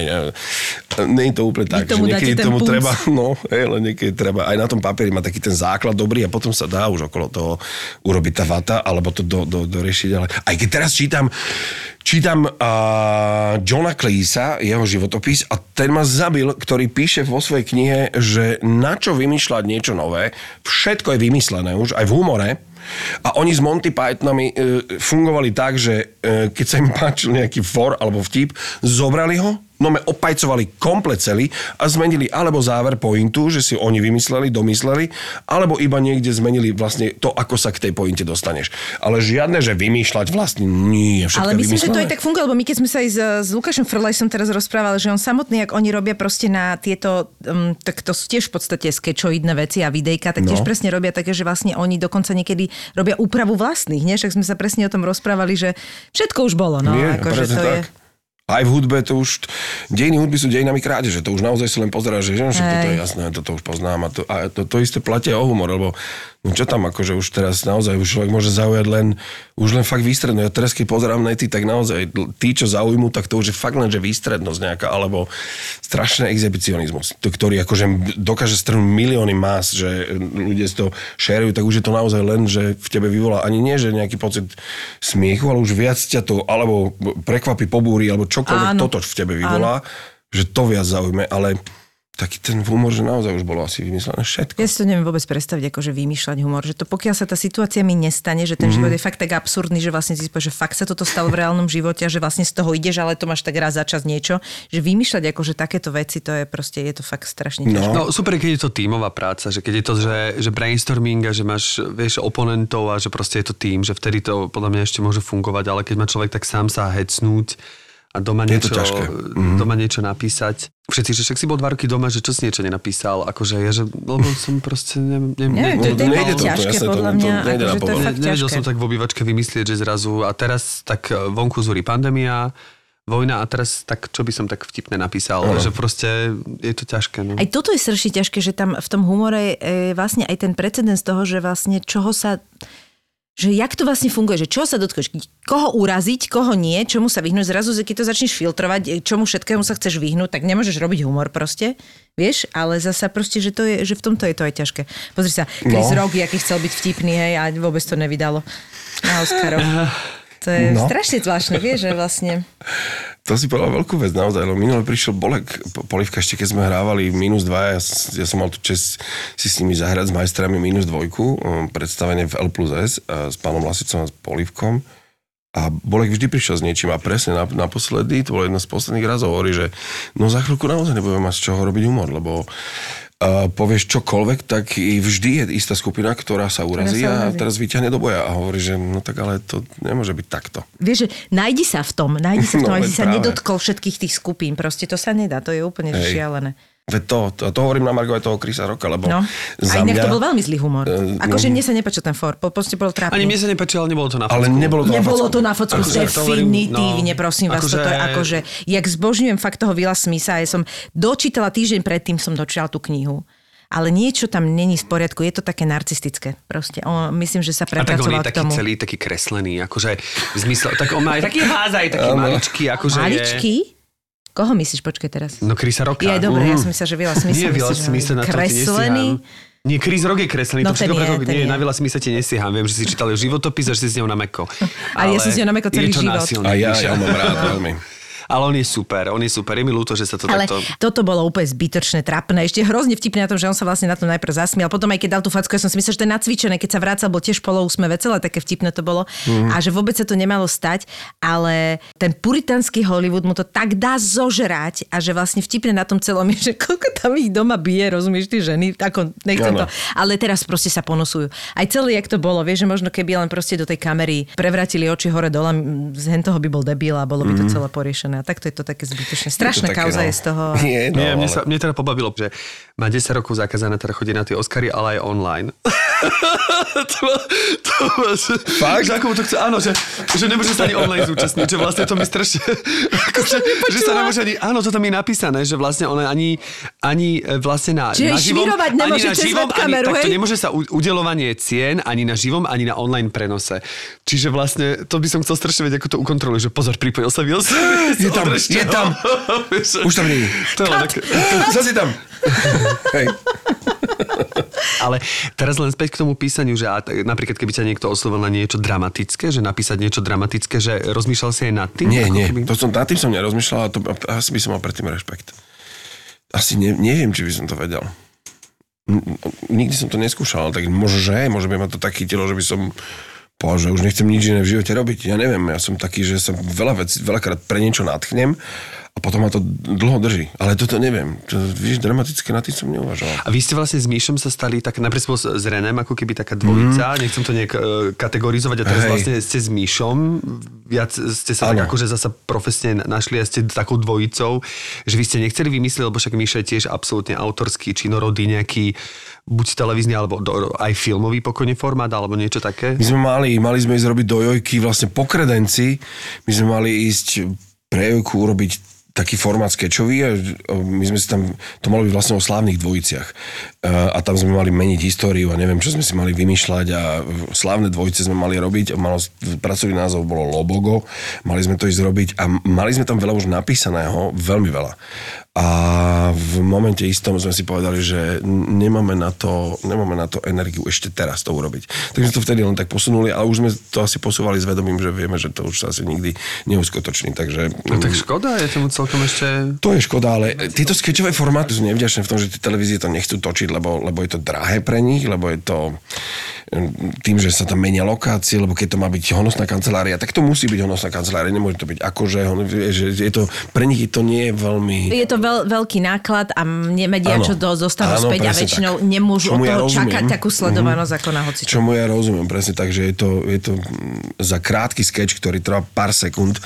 Nie je to úplne tak, tomu že niekedy tomu punc. treba, no, hej, len niekedy treba. Aj na tom papieri má taký ten základ dobrý a potom sa dá už okolo toho urobiť tá vata, alebo to do, do, doriešiť. Ale aj keď teraz čítam, čítam uh, Johna Cleesa, jeho životopis a ten ma zabil, ktorý píše vo svojej knihe, že na čo vymýšľať niečo nové, všetko je vymyslené už, aj v humore. A oni s Monty Pythonami e, fungovali tak, že e, keď sa im páčil nejaký for alebo vtip, zobrali ho, no me opajcovali komplet celý a zmenili alebo záver pointu, že si oni vymysleli, domysleli, alebo iba niekde zmenili vlastne to, ako sa k tej pointe dostaneš. Ale žiadne, že vymýšľať vlastne nie, všetko Ale je myslím, že to vymyslené. aj tak funguje, lebo my keď sme sa aj s, s Lukášom Frlajsom teraz rozprávali, že on samotný, ak oni robia proste na tieto, um, tak to sú tiež v podstate skečoidné veci a videjka, tak tiež No. presne robia také, že vlastne oni dokonca niekedy robia úpravu vlastných, nie? Však sme sa presne o tom rozprávali, že všetko už bolo, no, Nie, akože to je... Aj v hudbe to už, dejiny hudby sú dejinami krádeže, to už naozaj si len pozerá, že, že toto je jasné, toto už poznám a to, a to, to isté platia o humor, lebo čo tam akože už teraz naozaj už človek môže zaujať len, už len fakt výstredno. Ja teraz keď pozerám nety, tak naozaj tí, čo zaujmú, tak to už je fakt len, že výstrednosť nejaká, alebo strašný exhibicionizmus, to, ktorý akože dokáže strhnúť milióny más, že ľudia si to šerujú, tak už je to naozaj len, že v tebe vyvolá ani nie, že nejaký pocit smiechu, ale už viac ťa to, alebo prekvapí, pobúri, alebo čokoľvek Áno. toto v tebe vyvolá, že to viac zaujme, ale taký ten humor, že naozaj už bolo asi vymyslené všetko. Ja si to neviem vôbec predstaviť, akože vymýšľať humor, že to pokiaľ sa tá situácia mi nestane, že ten mm-hmm. život je fakt tak absurdný, že vlastne si že fakt sa toto stalo v reálnom živote a že vlastne z toho ideš, ale to máš tak raz za čas niečo, že vymýšľať akože takéto veci, to je proste, je to fakt strašne ťažké. No super, keď je to tímová práca, že keď je to, že, že brainstorming a že máš, vieš, oponentov a že proste je to tým, že vtedy to podľa mňa ešte môže fungovať, ale keď má človek tak sám sa hecnúť a doma Je niečo, to ťažké. mm. doma niečo napísať. Všetci, že však si bol dva roky doma, že čo si niečo nenapísal, akože ja, že, lebo som proste, ne, ne, Neviem, to, to je nejde fakt to, to ťažké to- podľa to mňa, akože to je povrch. fakt Nevedel ťažké. som tak v obývačke vymyslieť, že zrazu a teraz tak e, vonku zúri pandémia, vojna a teraz tak, čo by som tak vtipne napísal, Áno. že proste je to ťažké. No. Aj toto je strašne ťažké, že tam v tom humore je vlastne aj ten precedens toho, že vlastne čoho sa že jak to vlastne funguje, že čo sa dotkneš, koho uraziť, koho nie, čomu sa vyhnúť, zrazu keď to začneš filtrovať, čomu všetkému sa chceš vyhnúť, tak nemôžeš robiť humor proste, vieš, ale zasa proste, že, to je, že v tomto je to aj ťažké. Pozri sa, Chris No. Rock, aký chcel byť vtipný, hej, a vôbec to nevydalo na Oscarov. To je No. strašne zvláštne, vieš, že vlastne... To si povedal veľkú vec naozaj, lebo minule prišiel Bolek, Po- Polivka ešte keď sme hrávali minus 2, ja, ja som mal tu čest si s nimi zahrať s majstrami minus dvojku, um, predstavenie v L plus S s pánom Lasicom a s Polivkom. A Bolek vždy prišiel s niečím a presne na, naposledy, to bolo jedno z posledných razov, hovorí, že no za chvíľku naozaj nebudeme mať z čoho robiť humor, lebo povieš čokoľvek, tak vždy je istá skupina, ktorá sa urazí sa a urazí. teraz vyťahne do boja a hovorí, že no tak ale to nemôže byť takto. Vieš, že nájdi sa v tom, nájdi sa v tom, No, aby si sa nedotkol všetkých tých skupín. Proste to sa nedá, to je úplne Hej. šialené. Veď to, to, to hovorím na Margo aj toho Krisa Roka, lebo No. A za mňa... to bol veľmi zlý humor. Eh, Akože no. mne sa nepáčil ten for, po- proste bol trápny. Ani mne sa nepáčilo, ale nebolo to na Ale focku. nebolo to Nebolo na to na focku, Akože definitívne, no, prosím vás, akože- toto je akože, jak zbožňujem fakt toho Vila Smitha, ja som dočítala týždeň predtým, som dočítala tú knihu. Ale niečo tam není v poriadku, je to také narcistické. Proste, on, myslím, že sa A tak on je prepracoval taký celý, taký kreslený, akože v zmysle, tak on má aj taký házaj, taký maličký, akože Maličký? je... Koho myslíš, počkaj teraz? No Krisa Roka. Je, dobre, ja som myslela, že Vila Smitha. Nie, Vila Smitha na Kreslený? Nie, Chris Rock je kreslený, No to všetko ten je, preto, nie, na Vila Smitha ti nestíham. Viem, že si čítal jeho životopis a že si s ňou na meko. Ale ja som s ňou na mäkko celý život. násilný, A ja, ja mám rád veľmi. Ale on je super, on je super. Je mi ľúto, že sa to Ale takto... toto bolo úplne zbytočné, trapné. Ešte hrozne vtipné na tom, že on sa vlastne na to najprv zasmial. Potom aj keď dal tú facku, ja som si myslel, že to je nacvičené. Keď sa vracal, bol tiež poloúsmeve, celé také vtipné to bolo. Mhm. A že vôbec sa to nemalo stať. Ale ten puritánsky Hollywood mu to tak dá zožrať a že vlastne vtipne na tom celom je, že koľko tam ich doma bije, rozumieš, ty ženy. Ako, nechcem Áno. to. Ale teraz proste sa ponosujú. Aj celé, jak to bolo, vieš, že možno keby len proste do tej kamery prevratili oči hore dole, z toho by bol debil a bolo by to celé poriešené. A takto je to také zbytočné. Strašná také, kauza no. je z toho. Nie, no, Nie, mne, ale- sa, mne teda pobavilo, že má 10 rokov zakázané teda chodiť na tie Oscary, ale aj online. to, to, že, Fakt? Že to chce, áno, že, že nemôže sa ani online zúčastniť, že vlastne to mi strašne... Ako, že, že sa nemôže ani... Áno, to tam je napísané, že vlastne ona ani, ani e, vlastne na, Čiže na živom... ani na živom, webkameru, ani, takto nemôže sa u, udelovanie cien ani na živom, ani na online prenose. Čiže vlastne to by som chcel strašne vedieť, ako to ukontroluje, že pozor, pripojil sa Will Smith. Je tam, je tam. Už tam nie je. Zase tam. Hej. Ale teraz len späť k tomu písaniu, že napríklad keby ťa niekto oslovil na niečo dramatické, že napísať niečo dramatické, že rozmýšľal si aj nad tým? Nie, nie. Keby... To som, nad tým som nerozmýšľal, a to, asi by som mal predtým rešpekt. Asi ne, neviem, či by som to vedel. N- Nikdy som to neskúšal, tak možno, že možno by ma to tak chytilo, že by som povedal, že už nechcem nič iné v živote robiť. Ja neviem, ja som taký, že sa veľa vec, veľakrát pre niečo natchnem a potom ma to dlho drží. Ale toto neviem. To, víš, dramatické na tým som neuvažoval. A vy ste vlastne s Míšom sa stali tak, bol s Renem ako keby taká dvojica, mm. nechcem to nejak e, kategorizovať a teraz Hej. vlastne ste s Míšom, viac ste sa tak Áno. akože zasa profesne našli a ste takou dvojicou, že vy ste nechceli vymyslieť, lebo však Míša je tiež absolútne autorský, činorodý nejaký buď televízny, alebo do, aj filmový pokojne formát, alebo niečo také. My sme mali, mali sme ísť robiť do Jojky vlastne po kredenci. My sme mali ísť pre Jojku urobiť taký formát skečový a my sme si tam, to malo byť vlastne o slávnych dvojiciach. A a tam sme mali meniť históriu a neviem, čo sme si mali vymýšľať a slávne dvojice sme mali robiť malo, pracovný názov bolo Lobogo, mali sme to ísť robiť a mali sme tam veľa už napísaného, veľmi veľa. A v momente istom sme si povedali, že nemáme na to, nemáme na to energiu ešte teraz to urobiť. Takže sme to vtedy len tak posunuli, ale už sme to asi posúvali s vedomím, že vieme, že to už sa asi nikdy neuskutoční. Takže, No tak škoda, je tomu celkom ešte... to je škoda, ale tieto sketchové formáty sú nevďačné v tom, že tie televízie to nechcú točiť, lebo, lebo je to drahé pre nich, lebo je to mm, tým, že sa tam menia lokácie, lebo keď to má byť honosná kancelária, tak to musí byť honosná kancelária, nemôže to byť akože, je to, pre nich to nie je veľmi... Je to veľ, veľký náklad a nevedia, čo do, dostanú Áno, späť a väčšinou tak. nemôžu Čomu od ja toho rozumiem. čakať takú sledovanosť ako na hocičo. Čomu ja rozumiem presne tak, že je to, je to za krátky sketch, ktorý trvá pár sekúnd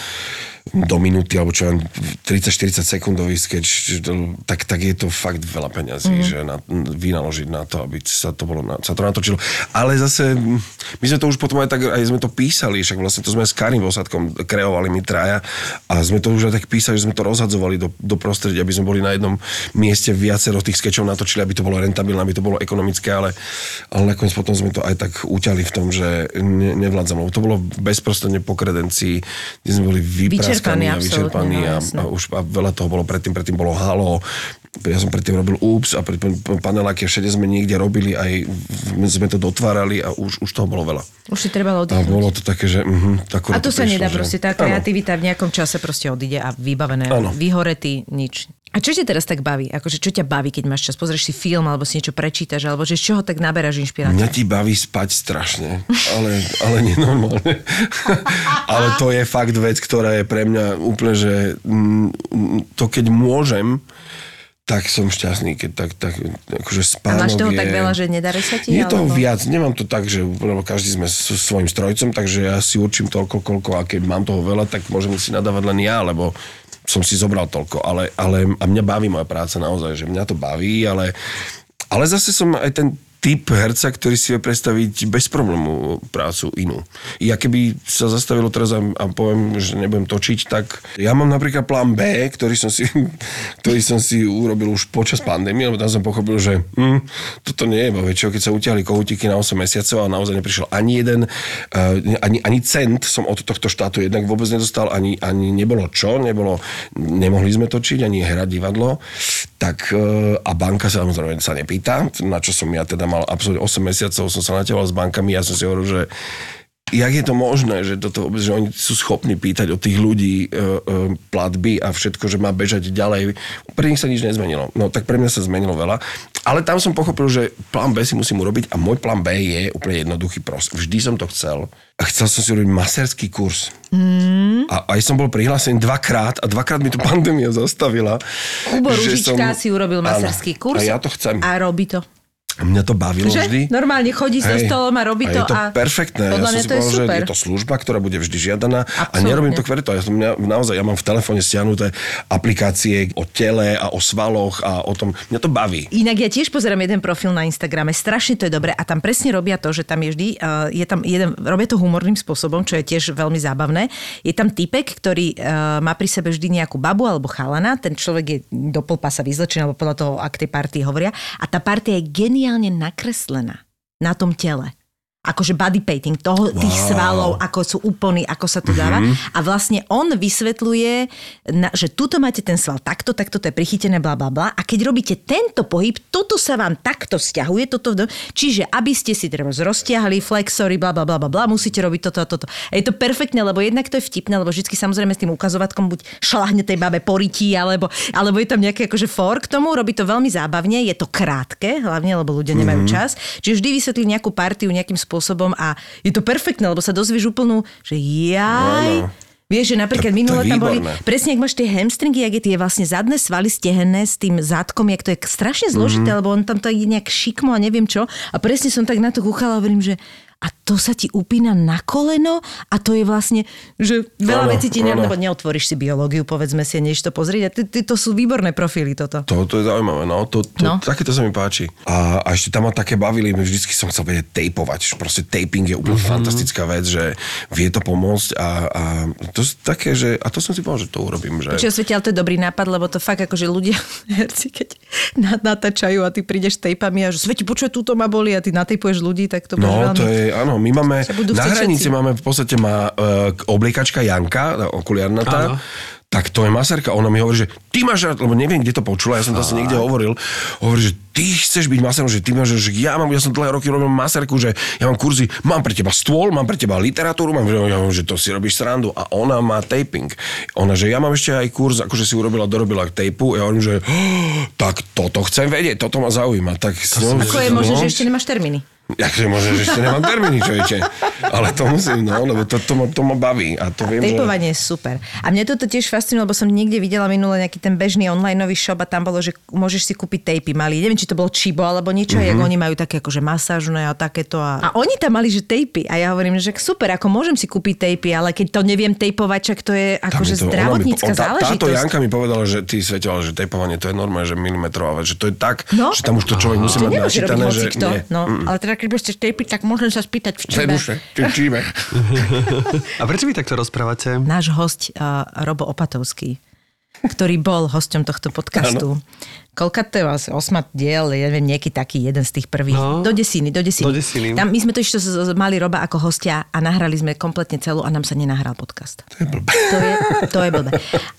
do minúty, alebo čo len 30-40 sekundový sketch, tak, tak je to fakt veľa peňazí, Mhm. mm-hmm. že na, vynaložiť na to, aby sa to, bolo, sa to natočilo. Ale zase, my sme to už potom aj tak, aj sme to písali, však vlastne to sme s Karim Vosadkom kreovali my traja a sme to už aj tak písali, že sme to rozhadzovali do, do prostredia, aby sme boli na jednom mieste viacero tých skečov natočili, aby to bolo rentabilné, aby to bolo ekonomické, ale, ale nakoniec potom sme to aj tak uťali v tom, že ne, nevládzam, lebo to bolo bezprostredne po kredencii, kde sme boli vypraskaní Vyčerpaní, a vyčerpaní no, a, a, už a veľa toho bolo predtým, predtým bolo halo, ja som predtým robil UPS a predtým paneláky, všade sme niekde robili, aj sme to dotvárali a už, už toho bolo veľa. Už si trebalo A oddychnúť. bolo to také, že... Uh-huh, A to sa nedá proste, tá kreativita v nejakom čase proste odíde a vybavené, vyhoretý, nič. A čo ťa teraz tak baví? Akože čo ťa baví, keď máš čas? Pozrieš si film, alebo si niečo prečítaš, alebo že z čoho tak naberáš inšpiráciu? Mňa ti baví spať strašne, ale, ale nenormálne. ale to je fakt vec, ktorá je pre mňa úplne, že mm, to keď môžem, tak som šťastný, keď tak, tak akože A spánok máš toho je... tak veľa, že nedarí sa ti? Je to alebo... viac, nemám to tak, že lebo každý sme so svojím strojcom, takže ja si určím toľko, koľko a keď mám toho veľa, tak môžem si nadávať len ja, lebo som si zobral toľko, ale, ale a mňa baví moja práca naozaj, že mňa to baví, ale, ale zase som aj ten typ herca, ktorý si vie predstaviť bez problému prácu inú. Ja keby sa zastavilo teraz a, a poviem, že nebudem točiť, tak ja mám napríklad plán B, ktorý som si, ktorý som si urobil už počas pandémie, lebo tam som pochopil, že hm, toto nie je bavé, keď sa utiahli kohutiky na 8 mesiacov a naozaj neprišiel ani jeden, uh, ani, ani cent som od tohto štátu jednak vôbec nedostal, ani, ani nebolo čo, nebolo, nemohli sme točiť, ani hrať divadlo, tak uh, a banka sa samozrejme sa nepýta, na čo som ja teda mal absolútne 8 mesiacov, som sa naťahoval s bankami, ja som si hovoril, že jak je to možné, že, toto, že oni sú schopní pýtať od tých ľudí e, e, platby a všetko, že má bežať ďalej. Pre nich sa nič nezmenilo. No tak pre mňa sa zmenilo veľa. Ale tam som pochopil, že plán B si musím urobiť a môj plán B je úplne jednoduchý prost. Vždy som to chcel. A chcel som si urobiť maserský kurz. Mm. A aj som bol prihlásený dvakrát a dvakrát mi tu pandémia zastavila. Kubo Ružička si urobil Áno. masterský kurz. A ja to chcem. A robí to. A mňa to bavilo Že? vždy. Normálne chodí so stolom a robí a to je to a- perfektné. Podľa ja som si to je povedal, že super. je to služba, ktorá bude vždy žiadaná a Absolútne. nerobím to kverto. Ja som, mňa, naozaj, ja mám v telefóne stiahnuté aplikácie o tele a o svaloch a o tom. Mňa to baví. Inak ja tiež pozerám jeden profil na Instagrame, strašne to je dobré a tam presne robia to, že tam je vždy, uh, je tam jeden, robia to humorným spôsobom, čo je tiež veľmi zábavné. Je tam typek, ktorý uh, má pri sebe vždy nejakú babu alebo chalana, ten človek je do polpasa vyzlečený, alebo podľa toho, ak tej partii hovoria a tá partia je geniálne nakreslená na tom tele akože body painting toho, tých Wow. svalov, ako sú úplny, ako sa to dáva. A vlastne on vysvetľuje, na, že tuto máte ten sval takto, takto to je prichytené, bla bla bla. A keď robíte tento pohyb, toto sa vám takto vzťahuje, toto, čiže aby ste si treba roztiahli, flexory, bla bla bla bla musíte robiť toto a toto. A je to perfektné, lebo jednak to je vtipné, lebo vždy samozrejme s tým ukazovatkom buď šlahne tej babe porytí, alebo, alebo je tam nejaký akože for k tomu, robí to veľmi zábavne, je to krátke, hlavne, lebo ľudia nemajú Mhm. čas. Čiže vždy vysvetlí nejakú partiu nejakým spôsobom a je to perfektné, lebo sa dozvieš úplnú, že jaj, Áno. Vieš, že napríklad minule tam boli, presne ak máš tie hamstringy, jak je tie vlastne zadné svaly stehenné s tým zadkom, jak to je strašne zložité, Mhm. lebo on tam to ide nejak šikmo a neviem čo. A presne som tak na to kúchala a hovorím, že a to sa ti upína na koleno a to je vlastne, že veľa Áno, vecí ti ne, lebo neotvoríš si biológiu, povedzme si, než to pozrieť. A ty, ty, to sú výborné profily toto. To, to je zaujímavé, no. To, to, No. Takéto sa mi páči. A, a ešte tam ma také bavili, vždycky som chcel vedieť tejpovať. Proste taping je úplne Mhm. mm-hmm. fantastická vec, že vie to pomôcť a, a to je také, že, a to som si povedal, že to urobím. Že... Čo svete, ale to je dobrý nápad, lebo to fakt akože ľudia, herci, keď na- natáčajú a ty prídeš s tejpami a že sveti, počuje, túto ma boli a ty natejpuješ ľudí, tak to No, to je, áno, my máme, na hranici všetci. máme v podstate má uh, obliekačka Janka, okuliarnatá, tak to je masérka. Ona mi hovorí, že ty máš rád, lebo neviem, kde to počula, ja som to asi niekde hovoril, hovorí, že ty chceš byť masérom, že ty máš, že ja mám, ja som dlhé roky robil masérku, že ja mám kurzy, mám pre teba stôl, mám pre teba literatúru, mám, ja mám, že to si robíš srandu a ona má taping. Ona, že ja mám ešte aj kurz, akože si urobila, dorobila tejpu, ja hovorím, že "Oh, tak toto chcem vedieť, toto ma zaujíma. Tak, no, Ako je možné, že ešte nemáš termíny? Jakže môže, že ešte nemám termíny, človeče. Ale to musím, no, lebo to, to, ma, to ma baví. A to viem, že... Tejpovanie je super. A mne toto tiež fascinuje, lebo som niekde videla minule nejaký ten bežný online shop a tam bolo, že môžeš si kúpiť tejpy malý. Neviem, či to bolo Chibo alebo niečo, mm-hmm. jak oni majú také akože masážne a takéto. A... a oni tam mali, že tejpy. A ja hovorím, že super, ako môžem si kúpiť tejpy, ale keď to neviem tejpovať, čak to je akože to- mi- zdravotnícka on- tá- záležitosť. Táto Janka mi povedala, že ty svetelal, že tejpovanie to je normálne, že milimetrová že to je tak, No. že tam už to človek musí mať načítané, že. No, ale teda keď budete tejpy, tak môžem sa spýtať v. Preduše, číme. A prečo vy takto rozprávate? náš host uh, Robo Opatovský, ktorý bol hosťom tohto podcastu. Koľka to je asi osma diel, ja neviem, nejaký taký jeden z tých prvých. No. Do desiny, do desiny. Do desiny. Tam my sme to ešte mali Roba ako hostia a nahrali sme kompletne celú a nám sa nenahral podcast. To je blbé. To je, to je blbé.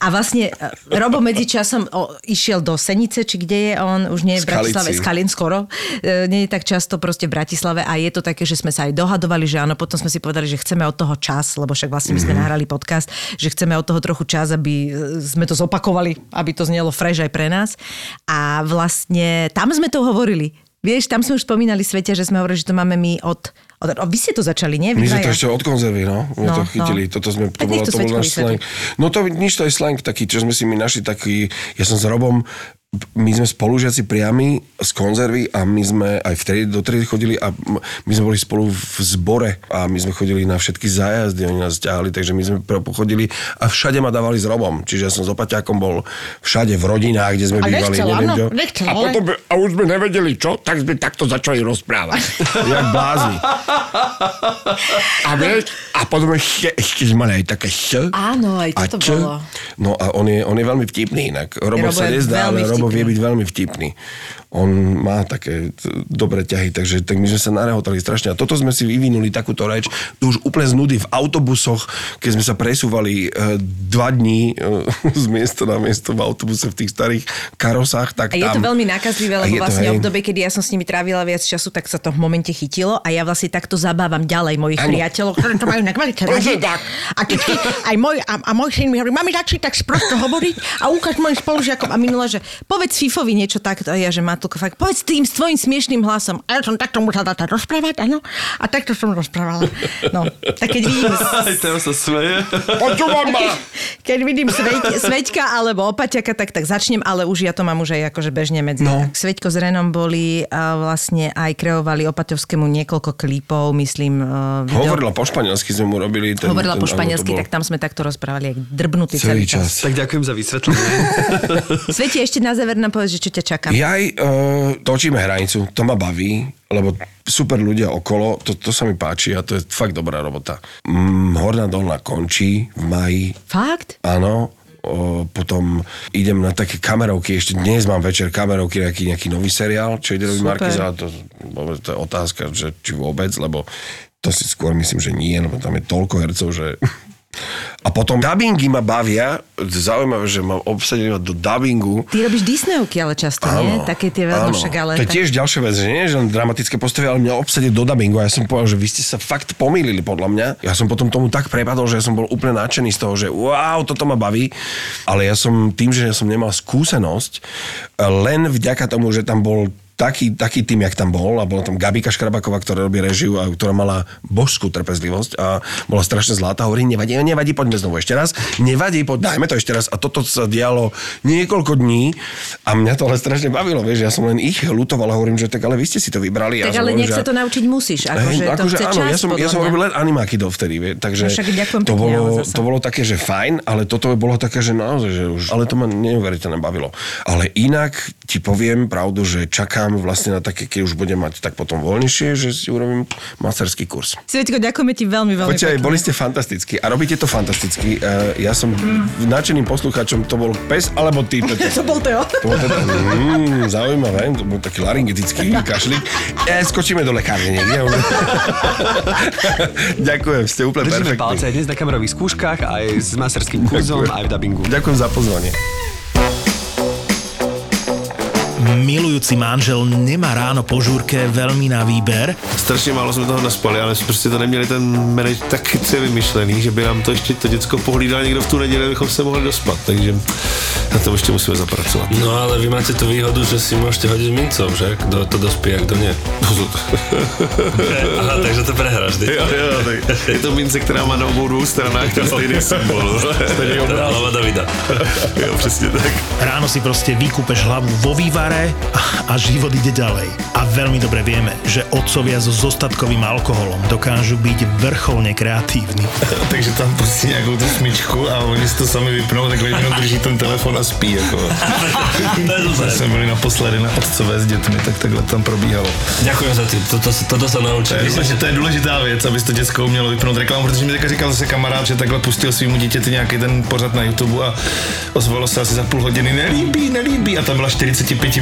A vlastne e, Robo medzičasom o, išiel do Senice, či kde je on, už nie je v. Bratislave, Skalin skoro, e, nie je tak často proste v Bratislave a je to také, že sme sa aj dohadovali, že áno, potom sme si povedali, že chceme od toho čas, lebo však vlastne my sme nahrali podcast, že chceme od toho trochu čas, aby e, sme to zopakovali, aby to znelo fresh aj pre nás. A vlastne tam sme to hovorili. Vieš, tam sme už spomínali Svete, že sme hovorili, že to máme my od... od, vy ste to začali, nie? Vy My sme to ešte od konzervy, no. My No, to chytili. no. Toto sme, to, bolo, to bol náš slang. No to nič, to je slang taký, čo sme si my našli taký, ja som s Robom, my sme spolužiaci priami z konzervy a my sme aj vtedy do triedy chodili a my sme boli spolu v zbore a my sme chodili na všetky zájazdy, oni nás ťahali, takže my sme pochodili a všade ma dávali s Robom. Čiže ja som s opaťákom bol všade v rodinách, kde sme A bývali. nechcel, neviem áno, nechcel, a, potom, a už sme nevedeli čo, tak sme takto začali rozprávať. Jak blázni. A, vieš, a potom ešte, ešte sme mali aj také š. Áno, aj a toto bolo. No a on je, on je veľmi vtipný inak. Robo Robo sa nezdá, ale Robo vtipný. vie byť veľmi vtipný. On má také dobré ťahy, takže tak my sme sa narehotali strašne. A toto sme si vyvinuli takúto reč, už úplne z nudy v autobusoch, keď sme sa presúvali e, dva dní e, z miesta na miesto v autobuse v tých starých karosách, tak A je to tam... veľmi nákazlivé, lebo je to, vlastne hej. kedy ja som s nimi trávila viac času, tak sa to v momente chytilo a ja vlastne takto zabávam ďalej mojich Áno. priateľov, ktorí to majú na radi. A keď aj môj, a, a môj syn mi hovorí, mami, radšej tak sprosto hovoriť a ukáž mojim spolužiakom. A minule, že povedz Fifovi niečo takto. Ja, že Matulko, fakt, povedz tým s tvojim smiešným hlasom. A ja som takto musela dať rozprávať, áno. A takto som rozprávala. No, tak keď vidím, Aj Teo sa smeje. Počúvam ma! keď vidím Sveť, Sveťka alebo Opaťaka, tak, tak začnem, ale už ja to mám už aj akože bežne medzi. No. No. Sveťko s Renom boli a vlastne aj kreovali Opaťovskému niekoľko klipov, myslím. Uh, video. Hovorila po španielsky, sme mu robili ten... Hovorila ten, po to španielsky, tak tam sme takto rozprávali, jak drbnutý Celý celý, čas. čas. Tak ďakujem za vysvetlenie. Sveti, ešte na záver nám povedz, čo ťa čaká. Jaj, uh, točíme hranicu, to ma baví, lebo super ľudia okolo, to, to sa mi páči a to je fakt dobrá robota. Mm, Horná dolná končí v maji, Fakt? áno, o, potom idem na také kamerovky, ešte dnes mám večer kamerovky, nejaký, nejaký nový seriál, čo ide robiť. Markiz, ale to, to je otázka, že či vôbec, lebo to si skôr myslím, že nie, lebo tam je toľko hercov, že... A potom dubbingy ma bavia, zaujímavé, že mám obsadený do dubbingu, Ty robíš Disneyovky ale často, nie? Také tie veľmi však, ale... To je tak- tiež ďalšia vec, že nie, že dramatické postavy, ale mňa obsadie do dubbingu a ja som povedal, že vy ste sa fakt pomýlili podľa mňa. Ja som potom tomu tak prepadol, že ja som bol úplne nadšený z toho, že wow, toto ma baví, ale ja som tým, že ja som nemal skúsenosť, len vďaka tomu, že tam bol taký, taký tým, jak tam bol a bola tam Gabika Škrabaková, ktorá robí režiu a ktorá mala božskú trpezlivosť a bola strašne zlatá. Hovorí, nevadí, nevadí, poďme znovu ešte raz. Nevadí, poď, dajme to ešte raz. A toto sa dialo niekoľko dní a mňa to ale strašne bavilo, vieš, ja som len ich lutoval a hovorím, že tak ale vy ste si to vybrali. Ja ale že- sa to naučiť musíš. Hej, Akože to akože chce áno, čas, ja som, ja som robil len animáky dovtedy, vie, takže No však to, bolo, to bolo také, že fajn, ale toto bolo také, že naozaj, že už, ale to ma neuveriteľne bavilo. Ale inak ti poviem pravdu, že čakám vlastne na také, keď už budem mať tak potom voľnejšie, že si urobím masterský kurz. Svetko, ďakujeme ti veľmi, veľmi Poďte, pekne. boli ste fantastickí a robíte to fantasticky. Uh, ja som nadšeným poslucháčom, to bol pes alebo ty. To bol Teo. To bol teda, mm, zaujímavé, to bol taký laryngetický kašlík. E, skočíme do lekárne niekde. Ďakujem, ste úplne Držíme perfektní. palce aj dnes na kamerových skúškach, aj s masterským kurzom, Ďakujem. aj v dubbingu. Ďakujem za pozvanie. Milujúci manžel nemá ráno po žúrke veľmi na výber, Strašně málo jsme toho naspali, ale jsme prostě to neměli ten manage tak chytře vymyšlený, že by nám to ještě to děcko pohlídal někdo v tu neděli, abychom se mohli dospat, takže na to ještě musíme zapracovat. No ale vy máte tú výhodu, že si môžete hodiť mincov, že? Kto to dospie a kto nie. Aha, takže to prehráš, ty. Jo, jo, tak je to mince, která má na obou dvou stranách ten stejný symbol. Stejný hlava Davida. Jo, přesně tak. ráno si proste vykúpeš hlavu vo vývare a, a život ide ďalej. A veľmi dobre vieme, že otcovia so zostatkovým alkoholom dokážu byť vrcholne kreatívni. takže tam pustí nějakou tu smyčku a oni si to sami vypnou, takhle jenom drží ten telefon a spí. Jako. To je dobré. Když jsme byli naposledy na otcové s dětmi, tak takhle tam probíhalo. Ďakujem za ty, toto, toto sa To naučil. je, že to je důležitá věc, aby to děcko umělo vypnout reklamu, protože mi teďka říkal zase kamarád, že takhle pustil svýmu dítěti nějaký ten pořad na YouTube a ozvalo se asi za půl hodiny, nelíbí, nelíbí a tam byla 45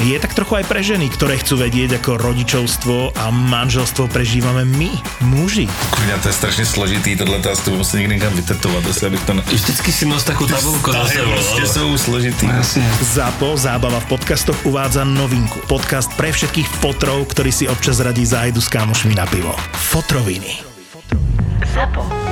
je tak trochu aj pre ženy, ktoré chcú vedieť, ako rodičovstvo a manželstvo prežívame my, muži. Kurňa, to je strašně složitý, tohle to asi musím někdy někam vytetovat, asi abych to... Ne... Vždycky si nos takú tabulku za sebou. prostě ale- jsou složitý. ZAPO Zábava v podcastoch uvádza novinku. Podcast pre všetkých fotrov, ktorí si občas radí zájdu s kámošmi na pivo. Fotroviny. Zapo.